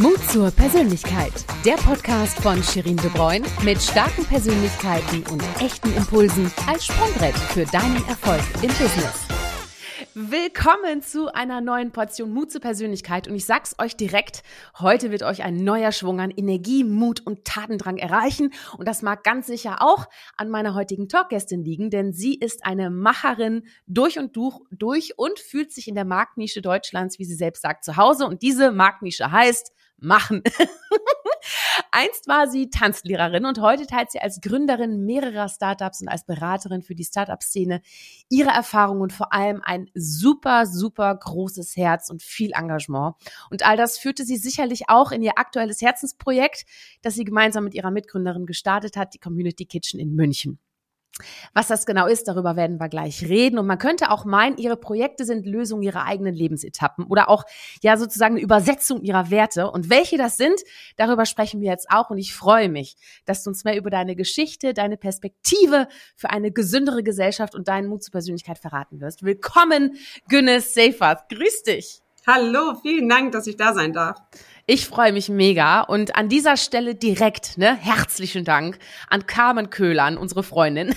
Mut zur Persönlichkeit. Der Podcast von Shirin De Bruyne mit starken Persönlichkeiten und echten Impulsen als Sprungbrett für deinen Erfolg im Business. Willkommen zu einer neuen Portion Mut zur Persönlichkeit. Und ich sag's euch direkt, heute wird euch ein neuer Schwung an Energie, Mut und Tatendrang erreichen. Und das mag ganz sicher auch an meiner heutigen Talkgästin liegen, denn sie ist eine Macherin durch und durch, durch und fühlt sich in der Marktnische Deutschlands, wie sie selbst sagt, zu Hause. Und diese Marktnische heißt machen. Einst war sie Tanzlehrerin und heute teilt sie als Gründerin mehrerer Startups und als Beraterin für die Startup-Szene ihre Erfahrungen und vor allem ein super, super großes Herz und viel Engagement. Und all das führte sie sicherlich auch in ihr aktuelles Herzensprojekt, das sie gemeinsam mit ihrer Mitgründerin gestartet hat, die Community Kitchen in München. Was das genau ist, darüber werden wir gleich reden. Und man könnte auch meinen, ihre Projekte sind Lösungen ihrer eigenen Lebensetappen oder auch ja sozusagen eine Übersetzung ihrer Werte. Und welche das sind, darüber sprechen wir jetzt auch. Und ich freue mich, dass du uns mehr über deine Geschichte, deine Perspektive für eine gesündere Gesellschaft und deinen Mut zur Persönlichkeit verraten wirst. Willkommen, Günnes Seifert. Grüß dich. Hallo, vielen Dank, dass ich da sein darf. Ich freue mich mega und an dieser Stelle direkt, ne, herzlichen Dank an Carmen Köhlern, unsere Freundin,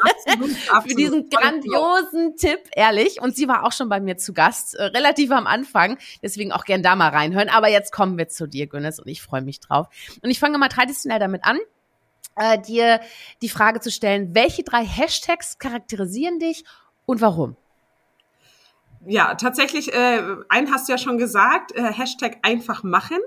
absolut, absolut. für diesen grandiosen Tipp, ehrlich. Und sie war auch schon bei mir zu Gast, äh, relativ am Anfang, deswegen auch gern da mal reinhören. Aber jetzt kommen wir zu dir, Günnes, und ich freue mich drauf. Und ich fange mal traditionell damit an, äh, dir die Frage zu stellen, welche drei Hashtags charakterisieren dich und warum? Ja, tatsächlich, äh, einen hast du ja schon gesagt, äh, Hashtag einfach machen.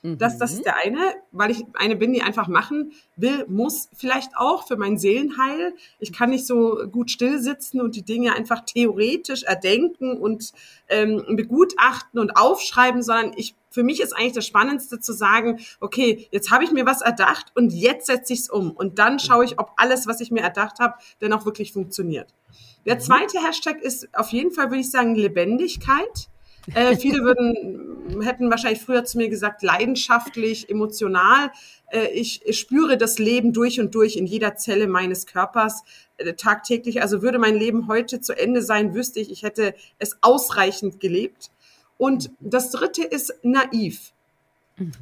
Das, das ist mhm. der eine, weil ich eine bin, die einfach machen will, muss, vielleicht auch für mein Seelenheil. Ich kann nicht so gut still sitzen und die Dinge einfach theoretisch erdenken und ähm, begutachten und aufschreiben, sondern ich für mich ist eigentlich das Spannendste zu sagen, okay, jetzt habe ich mir was erdacht und jetzt setze ich es um und dann schaue ich, ob alles, was ich mir erdacht habe, denn auch wirklich funktioniert. Der mhm. zweite Hashtag ist auf jeden Fall, würde ich sagen, Lebendigkeit. Äh, viele würden, hätten wahrscheinlich früher zu mir gesagt, leidenschaftlich, emotional. Äh, ich, ich, spüre das Leben durch und durch in jeder Zelle meines Körpers äh, tagtäglich. Also würde mein Leben heute zu Ende sein, wüsste ich, ich hätte es ausreichend gelebt. Und das dritte ist naiv.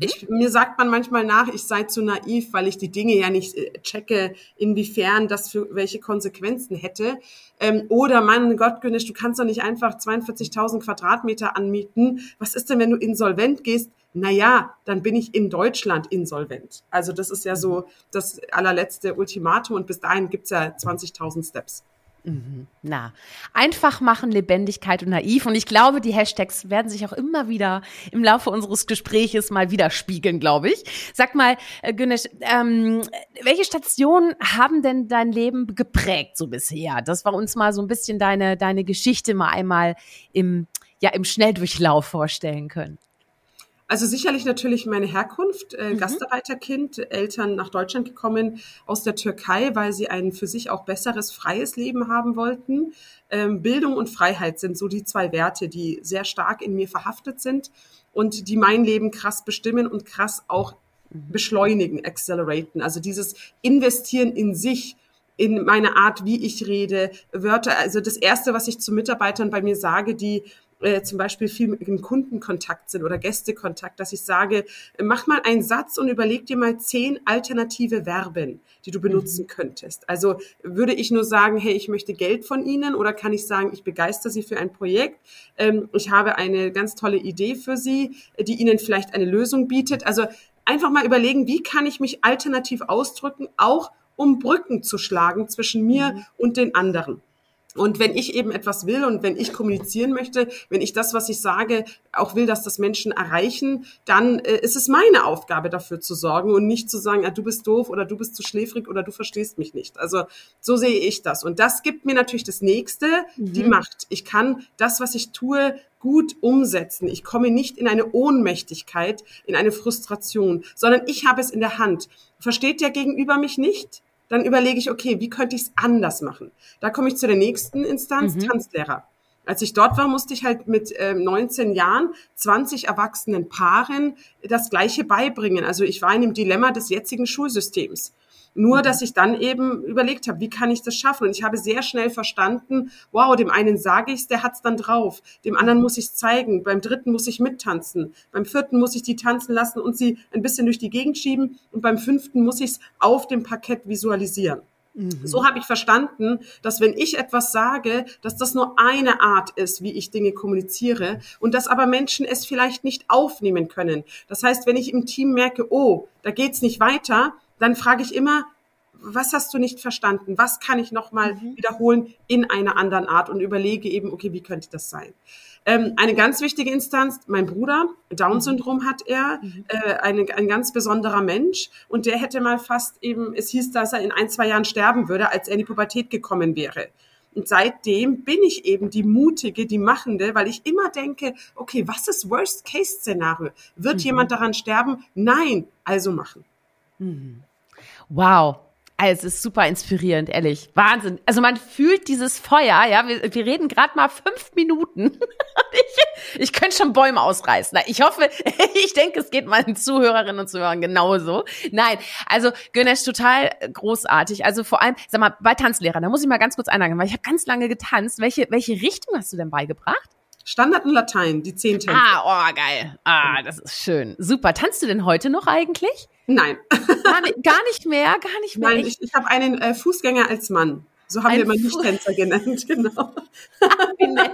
Ich, mir sagt man manchmal nach, ich sei zu naiv, weil ich die Dinge ja nicht äh, checke, inwiefern das für welche Konsequenzen hätte. Ähm, oder mein Gott, Günnisch, du kannst doch nicht einfach 42.000 Quadratmeter anmieten. Was ist denn, wenn du insolvent gehst? Naja, dann bin ich in Deutschland insolvent. Also das ist ja so das allerletzte Ultimatum und bis dahin gibt's ja 20.000 Steps. Mhm. Na, einfach machen, Lebendigkeit und naiv. Und ich glaube, die Hashtags werden sich auch immer wieder im Laufe unseres Gespräches mal widerspiegeln, glaube ich. Sag mal, äh, Günesh, ähm, welche Stationen haben denn dein Leben geprägt so bisher? Das war uns mal so ein bisschen deine, deine Geschichte mal einmal im, ja, im Schnelldurchlauf vorstellen können. Also sicherlich natürlich meine Herkunft, äh, mhm. Gastarbeiterkind, Eltern nach Deutschland gekommen aus der Türkei, weil sie ein für sich auch besseres, freies Leben haben wollten. Ähm, Bildung und Freiheit sind so die zwei Werte, die sehr stark in mir verhaftet sind und die mein Leben krass bestimmen und krass auch mhm. beschleunigen, acceleraten. Also dieses Investieren in sich, in meine Art, wie ich rede, Wörter. Also das erste, was ich zu Mitarbeitern bei mir sage, die äh, zum Beispiel viel im Kundenkontakt sind oder Gästekontakt, dass ich sage, mach mal einen Satz und überleg dir mal zehn alternative Verben, die du benutzen mhm. könntest. Also würde ich nur sagen, hey, ich möchte Geld von Ihnen oder kann ich sagen, ich begeister Sie für ein Projekt, ähm, ich habe eine ganz tolle Idee für Sie, die Ihnen vielleicht eine Lösung bietet. Also einfach mal überlegen, wie kann ich mich alternativ ausdrücken, auch um Brücken zu schlagen zwischen mir mhm. und den anderen. Und wenn ich eben etwas will und wenn ich kommunizieren möchte, wenn ich das, was ich sage, auch will, dass das Menschen erreichen, dann äh, ist es meine Aufgabe, dafür zu sorgen und nicht zu sagen, ah, du bist doof oder du bist zu schläfrig oder du verstehst mich nicht. Also so sehe ich das. Und das gibt mir natürlich das Nächste, mhm. die Macht. Ich kann das, was ich tue, gut umsetzen. Ich komme nicht in eine Ohnmächtigkeit, in eine Frustration, sondern ich habe es in der Hand. Versteht der Gegenüber mich nicht? Dann überlege ich, okay, wie könnte ich es anders machen? Da komme ich zu der nächsten Instanz, mhm. Tanzlehrer. Als ich dort war, musste ich halt mit äh, 19 Jahren 20 erwachsenen Paaren das Gleiche beibringen. Also ich war in dem Dilemma des jetzigen Schulsystems. Nur, dass ich dann eben überlegt habe, wie kann ich das schaffen? Und ich habe sehr schnell verstanden, wow, dem einen sage ich's, der hat's dann drauf. Dem anderen muss ich's zeigen. Beim dritten muss ich mittanzen. Beim vierten muss ich die tanzen lassen und sie ein bisschen durch die Gegend schieben. Und beim fünften muss ich's auf dem Parkett visualisieren. Mhm. So habe ich verstanden, dass wenn ich etwas sage, dass das nur eine Art ist, wie ich Dinge kommuniziere und dass aber Menschen es vielleicht nicht aufnehmen können. Das heißt, wenn ich im Team merke, oh, da geht's nicht weiter, dann frage ich immer, was hast du nicht verstanden? Was kann ich nochmal mhm. wiederholen in einer anderen Art und überlege eben, okay, wie könnte das sein? Ähm, eine ganz wichtige Instanz, mein Bruder, Down-Syndrom hat er, mhm. äh, eine, ein ganz besonderer Mensch und der hätte mal fast eben, es hieß, dass er in ein, zwei Jahren sterben würde, als er in die Pubertät gekommen wäre. Und seitdem bin ich eben die mutige, die machende, weil ich immer denke, okay, was ist Worst-Case-Szenario? Wird mhm. jemand daran sterben? Nein, also machen. Mhm. Wow. Also es ist super inspirierend, ehrlich. Wahnsinn. Also man fühlt dieses Feuer, ja. Wir, wir reden gerade mal fünf Minuten. ich, ich könnte schon Bäume ausreißen. Ich hoffe, ich denke, es geht meinen Zuhörerinnen und Zuhörern genauso. Nein, also Gönesh total großartig. Also vor allem, sag mal, bei Tanzlehrern, da muss ich mal ganz kurz einhaken, weil ich habe ganz lange getanzt. Welche, welche Richtung hast du denn beigebracht? Standard und Latein, die zehn Tänze. Ah, oh, geil. Ah, das ist schön. Super. Tanzt du denn heute noch eigentlich? Nein. Gar nicht, gar nicht mehr, gar nicht mehr. Nein, ich, ich habe einen äh, Fußgänger als Mann. So haben Ein wir immer Nicht-Tänzer genannt, genau. Wie nett.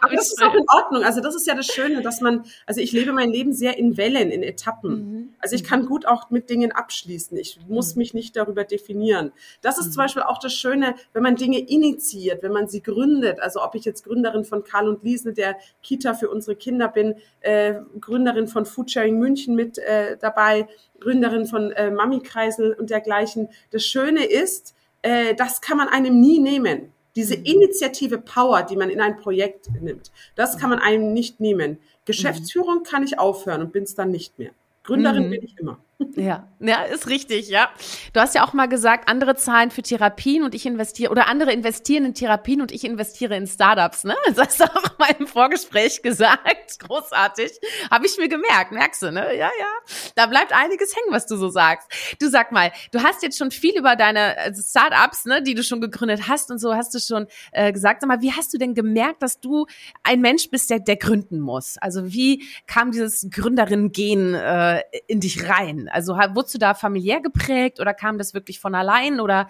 Aber das ist auch in Ordnung. Also das ist ja das Schöne, dass man, also ich lebe mein Leben sehr in Wellen, in Etappen. Mhm. Also ich kann gut auch mit Dingen abschließen. Ich muss mhm. mich nicht darüber definieren. Das ist mhm. zum Beispiel auch das Schöne, wenn man Dinge initiiert, wenn man sie gründet. Also ob ich jetzt Gründerin von Karl und Liesel, der Kita für unsere Kinder bin, äh, Gründerin von Foodsharing München mit äh, dabei, Gründerin von äh, Mami-Kreisel und dergleichen. Das Schöne ist, äh, das kann man einem nie nehmen. Diese mhm. Initiative Power, die man in ein Projekt nimmt, das kann man einem nicht nehmen. Geschäftsführung kann ich aufhören und bin es dann nicht mehr. Gründerin mhm. bin ich immer. Ja, ja, ist richtig, ja. Du hast ja auch mal gesagt, andere zahlen für Therapien und ich investiere, oder andere investieren in Therapien und ich investiere in Startups, ne? Das hast du auch mal im Vorgespräch gesagt. Großartig. Habe ich mir gemerkt, merkst du, ne? Ja, ja. Da bleibt einiges hängen, was du so sagst. Du sag mal, du hast jetzt schon viel über deine also Startups, ne, die du schon gegründet hast und so hast du schon äh, gesagt. Sag mal, wie hast du denn gemerkt, dass du ein Mensch bist, der, der gründen muss? Also wie kam dieses Gründerin-Gen äh, in dich rein? Also wurdest du da familiär geprägt oder kam das wirklich von allein oder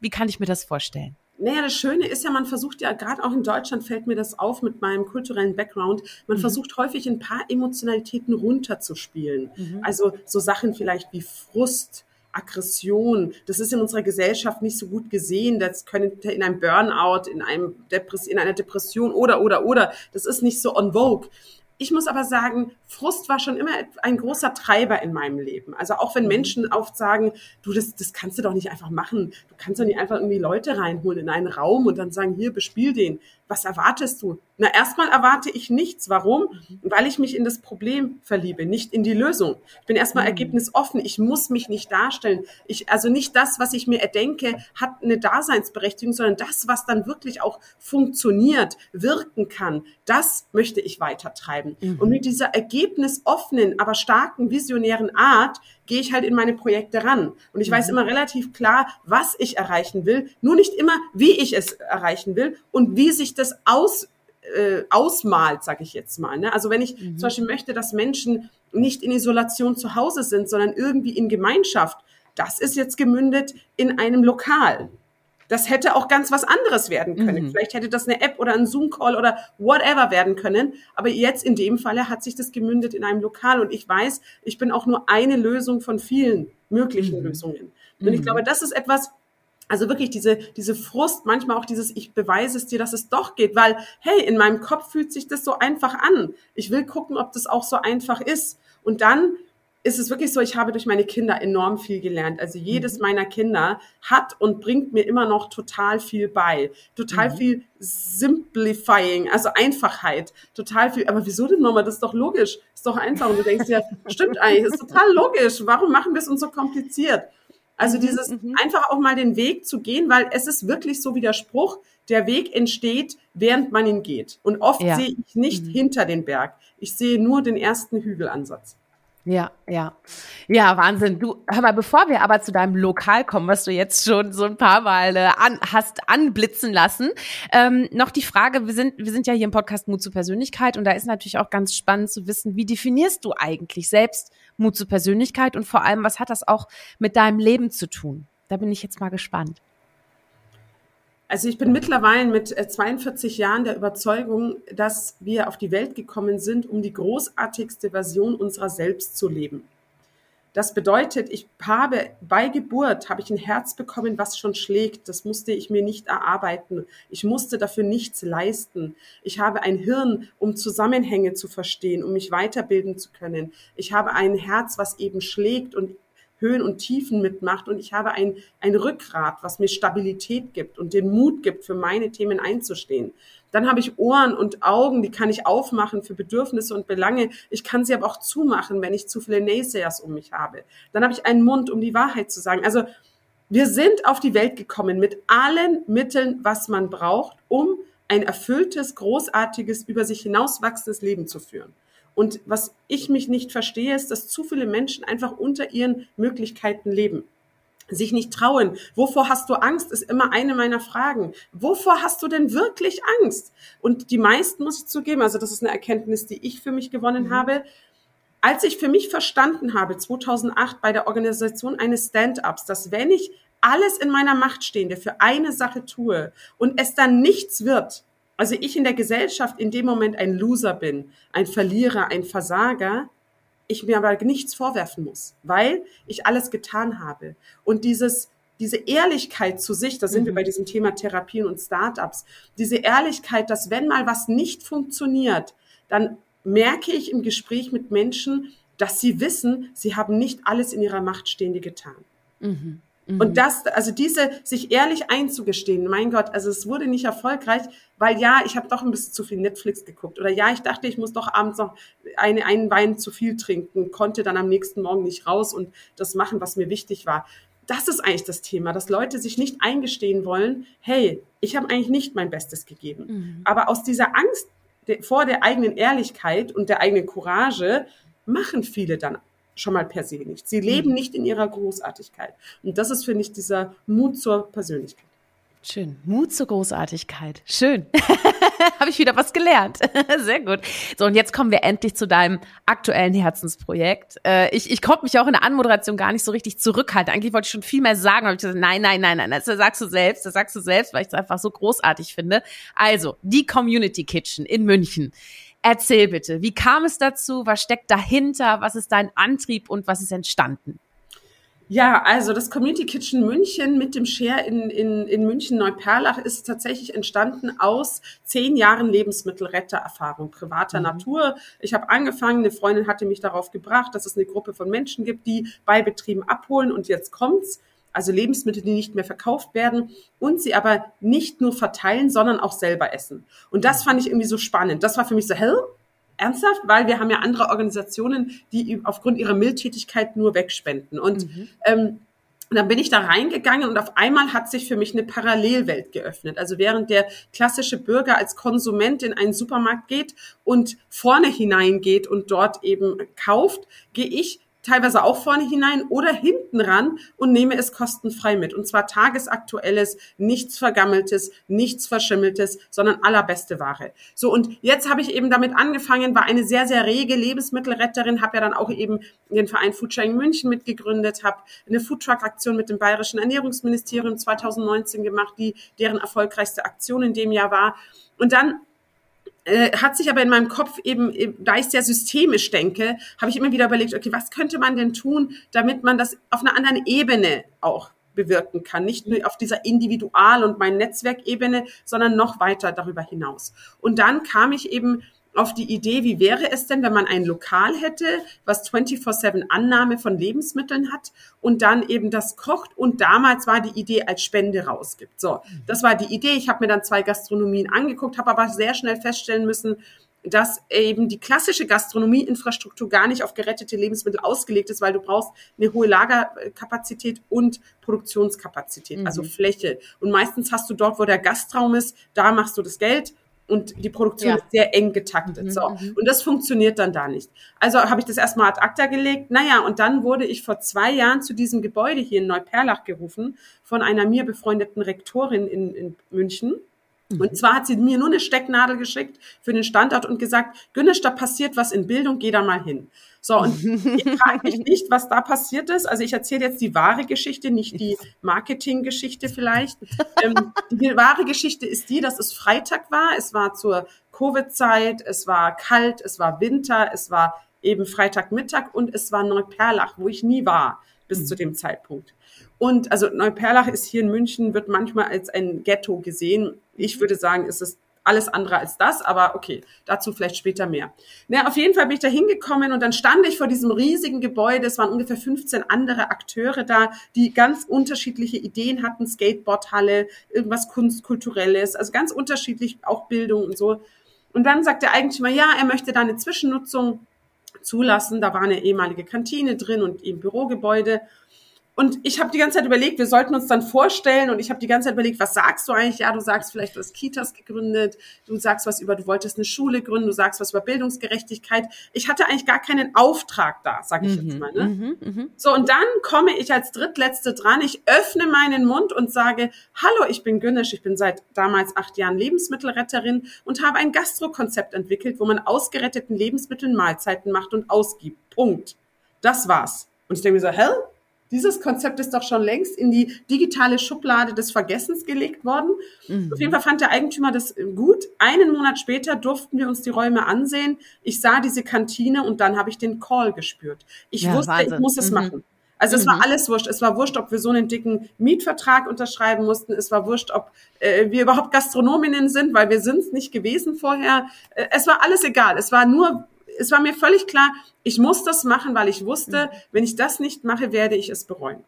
wie kann ich mir das vorstellen? Naja, das Schöne ist ja, man versucht ja, gerade auch in Deutschland fällt mir das auf mit meinem kulturellen Background, man mhm. versucht häufig ein paar Emotionalitäten runterzuspielen. Mhm. Also so Sachen vielleicht wie Frust, Aggression, das ist in unserer Gesellschaft nicht so gut gesehen. Das könnte in einem Burnout, in, einem Depress in einer Depression oder, oder, oder, das ist nicht so on vogue. Ich muss aber sagen, Frust war schon immer ein großer Treiber in meinem Leben. Also auch wenn mhm. Menschen oft sagen, du, das, das kannst du doch nicht einfach machen. Du kannst doch nicht einfach irgendwie Leute reinholen in einen Raum und dann sagen, hier, bespiel den. Was erwartest du? Na, erstmal erwarte ich nichts. Warum? Mhm. Weil ich mich in das Problem verliebe, nicht in die Lösung. Ich bin erstmal mhm. ergebnisoffen. Ich muss mich nicht darstellen. Ich, also nicht das, was ich mir erdenke, hat eine Daseinsberechtigung, sondern das, was dann wirklich auch funktioniert, wirken kann, das möchte ich weitertreiben. Mhm. Und mit dieser ergebnisoffenen, aber starken, visionären Art gehe ich halt in meine Projekte ran. Und ich mhm. weiß immer relativ klar, was ich erreichen will, nur nicht immer, wie ich es erreichen will und wie sich das aus äh, ausmalt, sage ich jetzt mal. Ne? Also wenn ich mhm. zum Beispiel möchte, dass Menschen nicht in Isolation zu Hause sind, sondern irgendwie in Gemeinschaft, das ist jetzt gemündet in einem Lokal. Das hätte auch ganz was anderes werden können. Mhm. Vielleicht hätte das eine App oder ein Zoom-Call oder whatever werden können. Aber jetzt in dem Falle hat sich das gemündet in einem Lokal. Und ich weiß, ich bin auch nur eine Lösung von vielen möglichen mhm. Lösungen. Und ich mhm. glaube, das ist etwas, also wirklich diese, diese Frust, manchmal auch dieses, ich beweise es dir, dass es doch geht, weil, hey, in meinem Kopf fühlt sich das so einfach an. Ich will gucken, ob das auch so einfach ist. Und dann ist es wirklich so, ich habe durch meine Kinder enorm viel gelernt. Also jedes mhm. meiner Kinder hat und bringt mir immer noch total viel bei. Total mhm. viel Simplifying, also Einfachheit. Total viel. Aber wieso denn Mama? Das ist doch logisch. Ist doch einfach. Und du denkst ja, stimmt eigentlich, ist total logisch. Warum machen wir es uns so kompliziert? Also mhm, dieses mhm. einfach auch mal den Weg zu gehen, weil es ist wirklich so wie der Spruch, der Weg entsteht, während man ihn geht. Und oft ja. sehe ich nicht mhm. hinter den Berg. Ich sehe nur den ersten Hügelansatz. Ja, ja. Ja, Wahnsinn. Du, hör mal, bevor wir aber zu deinem Lokal kommen, was du jetzt schon so ein paar Mal äh, an, hast anblitzen lassen, ähm, noch die Frage, wir sind, wir sind ja hier im Podcast Mut zur Persönlichkeit und da ist natürlich auch ganz spannend zu wissen, wie definierst du eigentlich selbst Mut zur Persönlichkeit und vor allem, was hat das auch mit deinem Leben zu tun? Da bin ich jetzt mal gespannt. Also ich bin mittlerweile mit 42 äh, Jahren der Überzeugung, dass wir auf die Welt gekommen sind, um die großartigste Version unserer selbst zu leben. Das bedeutet, ich habe bei Geburt habe ich ein Herz bekommen, was schon schlägt. Das musste ich mir nicht erarbeiten. Ich musste dafür nichts leisten. Ich habe ein Hirn, um Zusammenhänge zu verstehen, um mich weiterbilden zu können. Ich habe ein Herz, was eben schlägt und Höhen und Tiefen mitmacht und ich habe ein, ein Rückgrat, was mir Stabilität gibt und den Mut gibt, für meine Themen einzustehen. Dann habe ich Ohren und Augen, die kann ich aufmachen für Bedürfnisse und Belange. Ich kann sie aber auch zumachen, wenn ich zu viele Naysayers um mich habe. Dann habe ich einen Mund, um die Wahrheit zu sagen. Also wir sind auf die Welt gekommen mit allen Mitteln, was man braucht, um ein erfülltes, großartiges, über sich hinauswachsendes Leben zu führen. Und was ich mich nicht verstehe, ist, dass zu viele Menschen einfach unter ihren Möglichkeiten leben sich nicht trauen. Wovor hast du Angst, ist immer eine meiner Fragen. Wovor hast du denn wirklich Angst? Und die meisten, muss ich zugeben, also das ist eine Erkenntnis, die ich für mich gewonnen mhm. habe, als ich für mich verstanden habe, 2008 bei der Organisation eines Stand-ups, dass wenn ich alles in meiner Macht Stehende für eine Sache tue und es dann nichts wird, also ich in der Gesellschaft in dem Moment ein Loser bin, ein Verlierer, ein Versager, ich mir aber nichts vorwerfen muss, weil ich alles getan habe. Und dieses, diese Ehrlichkeit zu sich, da sind mhm. wir bei diesem Thema Therapien und Startups, diese Ehrlichkeit, dass wenn mal was nicht funktioniert, dann merke ich im Gespräch mit Menschen, dass sie wissen, sie haben nicht alles in ihrer Macht Stehende getan. Mhm. Mhm. Und das, also diese, sich ehrlich einzugestehen, mein Gott, also es wurde nicht erfolgreich, weil ja, ich habe doch ein bisschen zu viel Netflix geguckt oder ja, ich dachte, ich muss doch abends noch eine, einen Wein zu viel trinken, konnte dann am nächsten Morgen nicht raus und das machen, was mir wichtig war. Das ist eigentlich das Thema, dass Leute sich nicht eingestehen wollen, hey, ich habe eigentlich nicht mein Bestes gegeben. Mhm. Aber aus dieser Angst vor der eigenen Ehrlichkeit und der eigenen Courage machen viele dann schon mal per se nicht. Sie leben mhm. nicht in ihrer Großartigkeit. Und das ist, finde ich, dieser Mut zur Persönlichkeit. Schön. Mut zur Großartigkeit. Schön. Habe ich wieder was gelernt. Sehr gut. So, und jetzt kommen wir endlich zu deinem aktuellen Herzensprojekt. Äh, ich, ich konnte mich auch in der Anmoderation gar nicht so richtig zurückhalten. Eigentlich wollte ich schon viel mehr sagen, aber ich gesagt, nein, nein, nein, nein, das sagst du selbst, das sagst du selbst, weil ich es einfach so großartig finde. Also, die Community Kitchen in München. Erzähl bitte, wie kam es dazu? Was steckt dahinter? Was ist dein Antrieb und was ist entstanden? Ja, also das Community Kitchen München mit dem Share in, in, in München Neuperlach ist tatsächlich entstanden aus zehn Jahren Lebensmittelrettererfahrung privater mhm. Natur. Ich habe angefangen, eine Freundin hatte mich darauf gebracht, dass es eine Gruppe von Menschen gibt, die bei Betrieben abholen und jetzt kommt's also Lebensmittel, die nicht mehr verkauft werden und sie aber nicht nur verteilen, sondern auch selber essen. Und das fand ich irgendwie so spannend. Das war für mich so, hell, ernsthaft, weil wir haben ja andere Organisationen, die aufgrund ihrer Mildtätigkeit nur wegspenden. Und mhm. ähm, dann bin ich da reingegangen und auf einmal hat sich für mich eine Parallelwelt geöffnet. Also während der klassische Bürger als Konsument in einen Supermarkt geht und vorne hineingeht und dort eben kauft, gehe ich teilweise auch vorne hinein oder hinten ran und nehme es kostenfrei mit. Und zwar tagesaktuelles, nichts vergammeltes, nichts verschimmeltes, sondern allerbeste Ware. So, und jetzt habe ich eben damit angefangen, war eine sehr, sehr rege Lebensmittelretterin, habe ja dann auch eben den Verein Foodsharing München mitgegründet, habe eine Foodtruck-Aktion mit dem Bayerischen Ernährungsministerium 2019 gemacht, die deren erfolgreichste Aktion in dem Jahr war. Und dann äh, hat sich aber in meinem Kopf eben, da ich sehr systemisch denke, habe ich immer wieder überlegt, okay, was könnte man denn tun, damit man das auf einer anderen Ebene auch bewirken kann. Nicht nur auf dieser Individual- und mein Netzwerkebene, sondern noch weiter darüber hinaus. Und dann kam ich eben auf die Idee, wie wäre es denn, wenn man ein Lokal hätte, was 24-7 Annahme von Lebensmitteln hat und dann eben das kocht und damals war die Idee als Spende rausgibt. So, das war die Idee. Ich habe mir dann zwei Gastronomien angeguckt, habe aber sehr schnell feststellen müssen, dass eben die klassische Gastronomieinfrastruktur gar nicht auf gerettete Lebensmittel ausgelegt ist, weil du brauchst eine hohe Lagerkapazität und Produktionskapazität, also mhm. also Fläche. Und meistens hast du dort, wo der Gastraum ist, da machst du das Geld und die Produktion ja. ist sehr eng getaktet. Mhm, so. Mhm. Und das funktioniert dann da nicht. Also habe ich das erstmal ad acta gelegt. Naja, und dann wurde ich vor zwei Jahren zu diesem Gebäude hier in Neuperlach gerufen von einer mir befreundeten Rektorin in, in München. Mhm. Und zwar hat sie mir nur eine Stecknadel geschickt für den Standort und gesagt, Günnisch, da passiert was in Bildung, geh da mal hin. So, und ich frage mich nicht, was da passiert ist. Also ich erzähle jetzt die wahre Geschichte, nicht die Marketinggeschichte vielleicht. Ähm, die wahre Geschichte ist die, dass es Freitag war. Es war zur Covid-Zeit, es war kalt, es war Winter, es war eben Freitagmittag und es war Neuperlach, wo ich nie war bis mhm. zu dem Zeitpunkt. Und also Neuperlach ist hier in München, wird manchmal als ein Ghetto gesehen. Ich würde sagen, ist es alles andere als das, aber okay, dazu vielleicht später mehr. Na, auf jeden Fall bin ich da hingekommen und dann stand ich vor diesem riesigen Gebäude. Es waren ungefähr 15 andere Akteure da, die ganz unterschiedliche Ideen hatten. Skateboardhalle, irgendwas Kunstkulturelles, also ganz unterschiedlich, auch Bildung und so. Und dann sagt der Eigentümer, ja, er möchte da eine Zwischennutzung zulassen. Da war eine ehemalige Kantine drin und eben Bürogebäude. Und ich habe die ganze Zeit überlegt, wir sollten uns dann vorstellen und ich habe die ganze Zeit überlegt, was sagst du eigentlich? Ja, du sagst vielleicht, du hast Kitas gegründet, du sagst was über, du wolltest eine Schule gründen, du sagst was über Bildungsgerechtigkeit. Ich hatte eigentlich gar keinen Auftrag da, sage ich mhm, jetzt mal. Ne? Mhm, mh. So, und dann komme ich als Drittletzte dran, ich öffne meinen Mund und sage, hallo, ich bin Günnisch, ich bin seit damals acht Jahren Lebensmittelretterin und habe ein Gastrokonzept entwickelt, wo man ausgeretteten Lebensmitteln Mahlzeiten macht und ausgibt. Punkt. Das war's. Und ich denke mir so, hell? Dieses Konzept ist doch schon längst in die digitale Schublade des Vergessens gelegt worden. Mhm. Auf jeden Fall fand der Eigentümer das gut. Einen Monat später durften wir uns die Räume ansehen. Ich sah diese Kantine und dann habe ich den Call gespürt. Ich ja, wusste, Wahnsinn. ich muss es mhm. machen. Also es war mhm. alles wurscht. Es war wurscht, ob wir so einen dicken Mietvertrag unterschreiben mussten. Es war wurscht, ob äh, wir überhaupt Gastronominnen sind, weil wir sind es nicht gewesen vorher. Äh, es war alles egal. Es war nur es war mir völlig klar, ich muss das machen, weil ich wusste, mhm. wenn ich das nicht mache, werde ich es bereuen.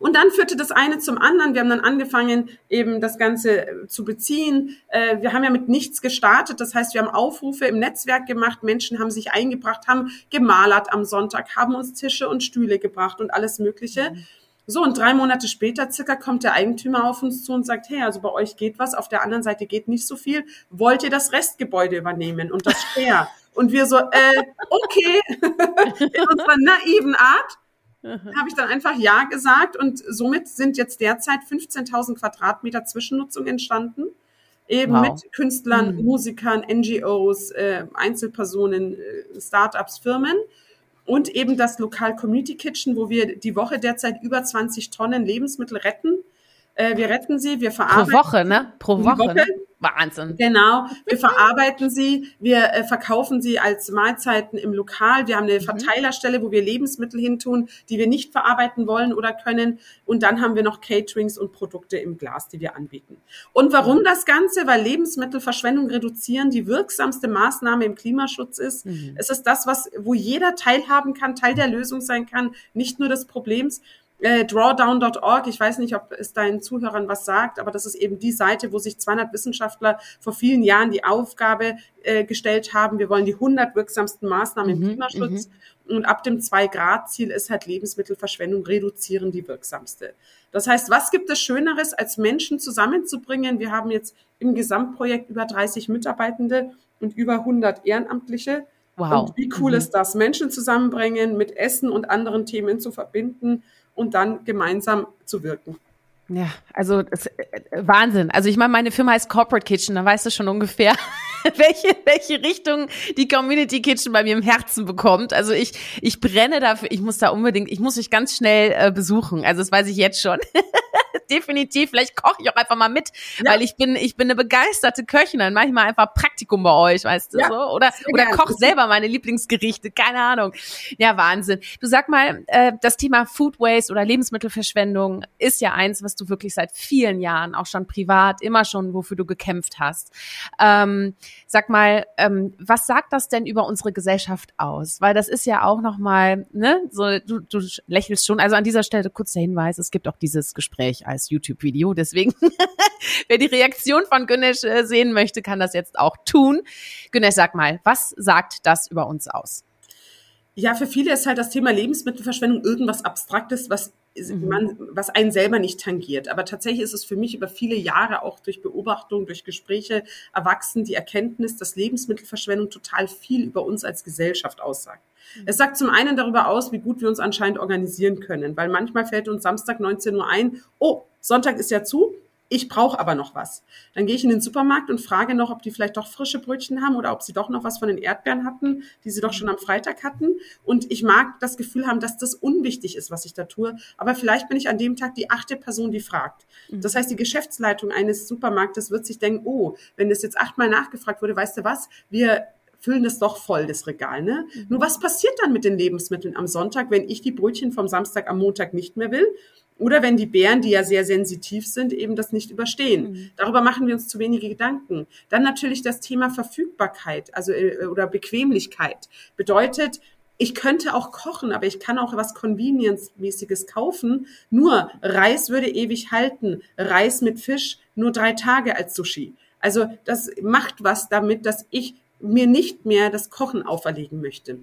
Und dann führte das eine zum anderen. Wir haben dann angefangen, eben das Ganze äh, zu beziehen. Äh, wir haben ja mit nichts gestartet. Das heißt, wir haben Aufrufe im Netzwerk gemacht. Menschen haben sich eingebracht, haben gemalert am Sonntag, haben uns Tische und Stühle gebracht und alles Mögliche. Mhm. So, und drei Monate später circa kommt der Eigentümer auf uns zu und sagt, hey, also bei euch geht was, auf der anderen Seite geht nicht so viel. Wollt ihr das Restgebäude übernehmen und das Share? Und wir so, äh, okay, in unserer naiven Art habe ich dann einfach Ja gesagt und somit sind jetzt derzeit 15.000 Quadratmeter Zwischennutzung entstanden. Eben wow. mit Künstlern, mhm. Musikern, NGOs, äh, Einzelpersonen, äh, Startups, Firmen und eben das Lokal Community Kitchen, wo wir die Woche derzeit über 20 Tonnen Lebensmittel retten. Äh, wir retten sie, wir verarbeiten. Pro Woche, ne? Pro Woche. Woche. Wahnsinn. Genau. Wir verarbeiten sie, wir äh, verkaufen sie als Mahlzeiten im Lokal. Wir haben eine mhm. Verteilerstelle, wo wir Lebensmittel hintun, die wir nicht verarbeiten wollen oder können. Und dann haben wir noch Caterings und Produkte im Glas, die wir anbieten. Und warum das Ganze? Weil Lebensmittelverschwendung reduzieren die wirksamste Maßnahme im Klimaschutz ist. Mhm. Es ist das, was, wo jeder teilhaben kann, Teil der Lösung sein kann, nicht nur des Problems äh, drawdown.org, ich weiß nicht, ob es deinen Zuhörern was sagt, aber das ist eben die Seite, wo sich 200 Wissenschaftler vor vielen Jahren die Aufgabe äh, gestellt haben, wir wollen die 100 wirksamsten Maßnahmen mhm, im Klimaschutz mhm. und ab dem 2-Grad-Ziel ist halt Lebensmittelverschwendung reduzieren die wirksamste. Das heißt, was gibt es Schöneres, als Menschen zusammenzubringen? Wir haben jetzt im Gesamtprojekt über 30 Mitarbeitende und über 100 Ehrenamtliche. Wow. Und wie cool mhm. ist das, Menschen zusammenbringen, mit Essen und anderen Themen zu verbinden und dann gemeinsam zu wirken. Ja, also das, äh, Wahnsinn. Also ich meine, meine Firma heißt Corporate Kitchen, da weißt du schon ungefähr, welche, welche Richtung die Community Kitchen bei mir im Herzen bekommt. Also ich, ich brenne dafür, ich muss da unbedingt, ich muss mich ganz schnell äh, besuchen. Also das weiß ich jetzt schon. definitiv. Vielleicht koche ich auch einfach mal mit, ja. weil ich bin, ich bin eine begeisterte Köchin. Dann mache ich mal einfach Praktikum bei euch, weißt du ja, so? Oder, oder koch selber meine Lieblingsgerichte, keine Ahnung. Ja, Wahnsinn. Du sag mal, äh, das Thema Food Waste oder Lebensmittelverschwendung ist ja eins, was du wirklich seit vielen Jahren, auch schon privat, immer schon, wofür du gekämpft hast. Ähm, sag mal, ähm, was sagt das denn über unsere Gesellschaft aus? Weil das ist ja auch nochmal, ne, so, du, du lächelst schon. Also an dieser Stelle kurzer Hinweis, es gibt auch dieses Gespräch als als YouTube-Video. Deswegen, wer die Reaktion von Günesh äh, sehen möchte, kann das jetzt auch tun. Günesh, sag mal, was sagt das über uns aus? Ja, für viele ist halt das Thema Lebensmittelverschwendung irgendwas Abstraktes, was. Man, was einen selber nicht tangiert. Aber tatsächlich ist es für mich über viele Jahre auch durch Beobachtung, durch Gespräche erwachsen, die Erkenntnis, dass Lebensmittelverschwendung total viel über uns als Gesellschaft aussagt. Mhm. Es sagt zum einen darüber aus, wie gut wir uns anscheinend organisieren können, weil manchmal fällt uns Samstag 19 Uhr ein, oh, Sonntag ist ja zu, ich brauche aber noch was. Dann gehe ich in den Supermarkt und frage noch, ob die vielleicht doch frische Brötchen haben oder ob sie doch noch was von den Erdbeeren hatten, die sie doch schon am Freitag hatten. Und ich mag das Gefühl haben, dass das unwichtig ist, was ich da tue. Aber vielleicht bin ich an dem Tag die achte Person, die fragt. Mhm. Das heißt, die Geschäftsleitung eines Supermarktes wird sich denken, oh, wenn das jetzt achtmal nachgefragt wurde, weißt du was, wir füllen das doch voll, das Regal. Ne? Mhm. Nur was passiert dann mit den Lebensmitteln am Sonntag, wenn ich die Brötchen vom Samstag am Montag nicht mehr will? Oder wenn die Bären, die ja sehr sensitiv sind, eben das nicht überstehen. Mhm. Darüber machen wir uns zu wenige Gedanken. Dann natürlich das Thema Verfügbarkeit, also äh, oder Bequemlichkeit. Bedeutet, ich könnte auch kochen, aber ich kann auch was Convenience-mäßiges kaufen. Nur Reis würde ewig halten. Reis mit Fisch nur drei Tage als Sushi. Also das macht was damit, dass ich mir nicht mehr das Kochen auferlegen möchte.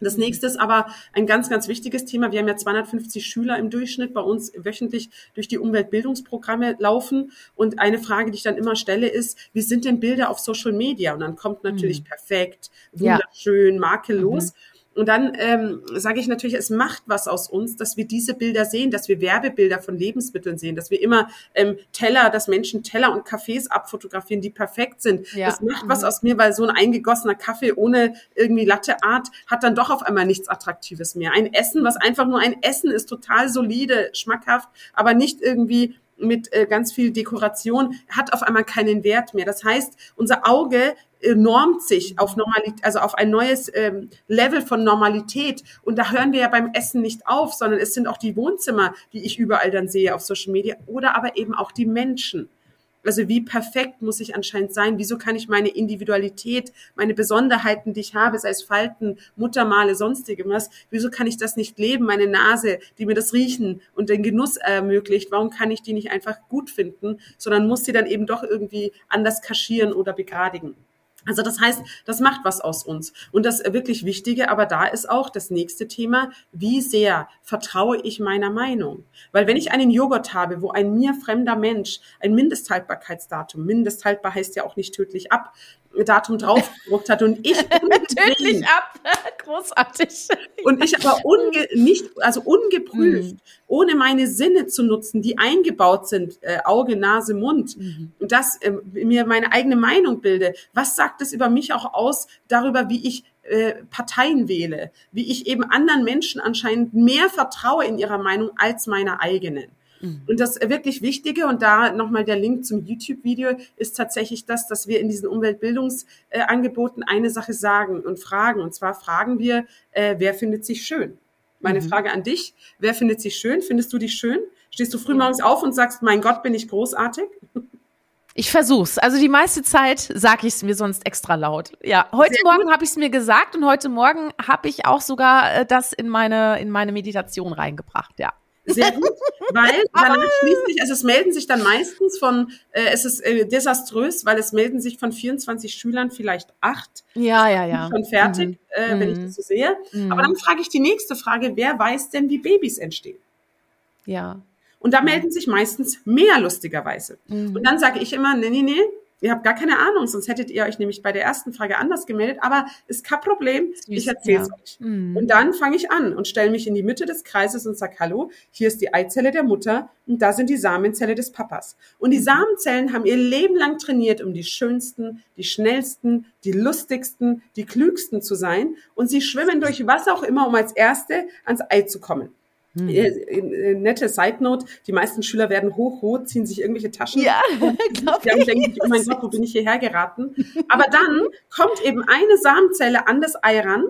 Das nächste ist aber ein ganz, ganz wichtiges Thema. Wir haben ja 250 Schüler im Durchschnitt bei uns wöchentlich durch die Umweltbildungsprogramme laufen. Und eine Frage, die ich dann immer stelle, ist, wie sind denn Bilder auf Social Media? Und dann kommt natürlich mhm. perfekt, wunderschön, makellos. Mhm. Und dann ähm, sage ich natürlich, es macht was aus uns, dass wir diese Bilder sehen, dass wir Werbebilder von Lebensmitteln sehen, dass wir immer ähm, Teller, dass Menschen Teller und Kaffees abfotografieren, die perfekt sind. Ja. Das macht mhm. was aus mir, weil so ein eingegossener Kaffee ohne irgendwie Latteart hat dann doch auf einmal nichts Attraktives mehr. Ein Essen, was einfach nur ein Essen ist, total solide, schmackhaft, aber nicht irgendwie mit äh, ganz viel Dekoration, hat auf einmal keinen Wert mehr. Das heißt, unser Auge normt sich auf Normalität, also auf ein neues ähm, Level von Normalität. Und da hören wir ja beim Essen nicht auf, sondern es sind auch die Wohnzimmer, die ich überall dann sehe auf Social Media oder aber eben auch die Menschen. Also wie perfekt muss ich anscheinend sein? Wieso kann ich meine Individualität, meine Besonderheiten, die ich habe, sei es Falten, Muttermale, sonstige was, wieso kann ich das nicht leben? Meine Nase, die mir das Riechen und den Genuss ermöglicht, warum kann ich die nicht einfach gut finden, sondern muss sie dann eben doch irgendwie anders kaschieren oder begradigen? Also das heißt, das macht was aus uns. Und das wirklich Wichtige, aber da ist auch das nächste Thema, wie sehr vertraue ich meiner Meinung? Weil wenn ich einen Joghurt habe, wo ein mir fremder Mensch ein Mindesthaltbarkeitsdatum, mindesthaltbar heißt ja auch nicht tödlich ab, Datum draufgedruckt hat und ich tödlich ab, großartig. Und ich aber unge, nicht, also ungeprüft, mhm. ohne meine Sinne zu nutzen, die eingebaut sind, äh, Auge, Nase, Mund, mhm. und das äh, mir meine eigene Meinung bilde. Was sagt es über mich auch aus darüber, wie ich äh, Parteien wähle, wie ich eben anderen Menschen anscheinend mehr vertraue in ihrer Meinung als meiner eigenen. Mhm. Und das wirklich Wichtige, und da nochmal der Link zum YouTube-Video, ist tatsächlich das, dass wir in diesen Umweltbildungsangeboten eine Sache sagen und fragen. Und zwar fragen wir, äh, wer findet sich schön? Meine mhm. Frage an dich, wer findet sich schön? Findest du dich schön? Stehst du früh morgens auf und sagst, mein Gott, bin ich großartig? Ich versuch's. Also die meiste Zeit sage ich es mir sonst extra laut. Ja, heute Sehr Morgen habe ich es mir gesagt und heute Morgen habe ich auch sogar äh, das in meine in meine Meditation reingebracht. Ja. Sehr gut, weil dann schließt sich, also es melden sich dann meistens von, äh, es ist äh, desaströs, weil es melden sich von 24 Schülern vielleicht acht. Ja, ja, ja. Schon fertig, mhm. äh, wenn ich das so sehe. Mhm. Aber dann frage ich die nächste Frage, wer weiß denn, wie Babys entstehen? Ja. Und da melden sich meistens mehr lustigerweise. Mhm. Und dann sage ich immer, nee, nee, nee, Ihr habt gar keine Ahnung, sonst hättet ihr euch nämlich bei der ersten Frage anders gemeldet. Aber ist kein Problem, Süß, ich erzähle es ja. euch. Mhm. Und dann fange ich an und stelle mich in die Mitte des Kreises und sage, hallo, hier ist die Eizelle der Mutter und da sind die Samenzelle des Papas. Und die mhm. Samenzellen haben ihr Leben lang trainiert, um die schönsten, die schnellsten, die lustigsten, die klügsten zu sein. Und sie schwimmen durch was auch immer, um als Erste ans Ei zu kommen. Hm. Äh, äh, nette Side Note, die meisten Schüler werden hochrot, ziehen sich irgendwelche Taschen. Ja, die haben denken oh mein Gott, wo bin ich hierher geraten? Aber dann kommt eben eine Samenzelle an das Ei ran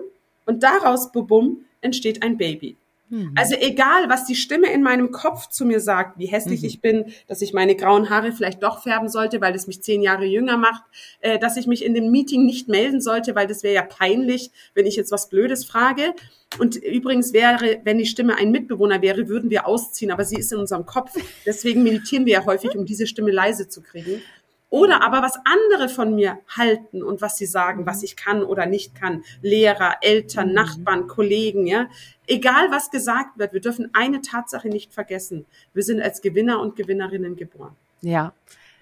und daraus, bubum, entsteht ein Baby. Mhm. Also egal, was die Stimme in meinem Kopf zu mir sagt, wie hässlich mhm. ich bin, dass ich meine grauen Haare vielleicht doch färben sollte, weil es mich zehn Jahre jünger macht, äh, dass ich mich in dem Meeting nicht melden sollte, weil das wäre ja peinlich, wenn ich jetzt was Blödes frage. Und übrigens wäre, wenn die Stimme ein Mitbewohner wäre, würden wir ausziehen, aber sie ist in unserem Kopf. Deswegen meditieren wir ja häufig, um diese Stimme leise zu kriegen. Oder aber was andere von mir halten und was sie sagen, was ich kann oder nicht kann. Lehrer, Eltern, mhm. Nachbarn, Kollegen, ja. Egal was gesagt wird, wir dürfen eine Tatsache nicht vergessen. Wir sind als Gewinner und Gewinnerinnen geboren. Ja.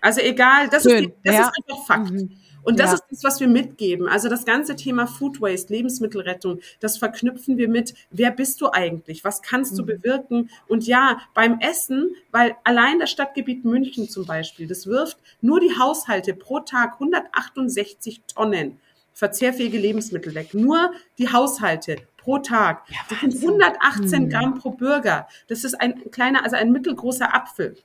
Also egal, das, Schön. ist, die, das ja. ist einfach Fakt. Mhm. Und das ja. ist das, was wir mitgeben. Also das ganze Thema Food Waste, Lebensmittelrettung, das verknüpfen wir mit, wer bist du eigentlich? Was kannst mhm. du bewirken? Und ja, beim Essen, weil allein das Stadtgebiet München zum Beispiel, das wirft nur die Haushalte pro Tag 168 Tonnen verzehrfähige Lebensmittel weg. Nur die Haushalte pro Tag. Ja, das sind 118 hm. Gramm pro Bürger. Das ist ein kleiner, also ein mittelgroßer Apfel.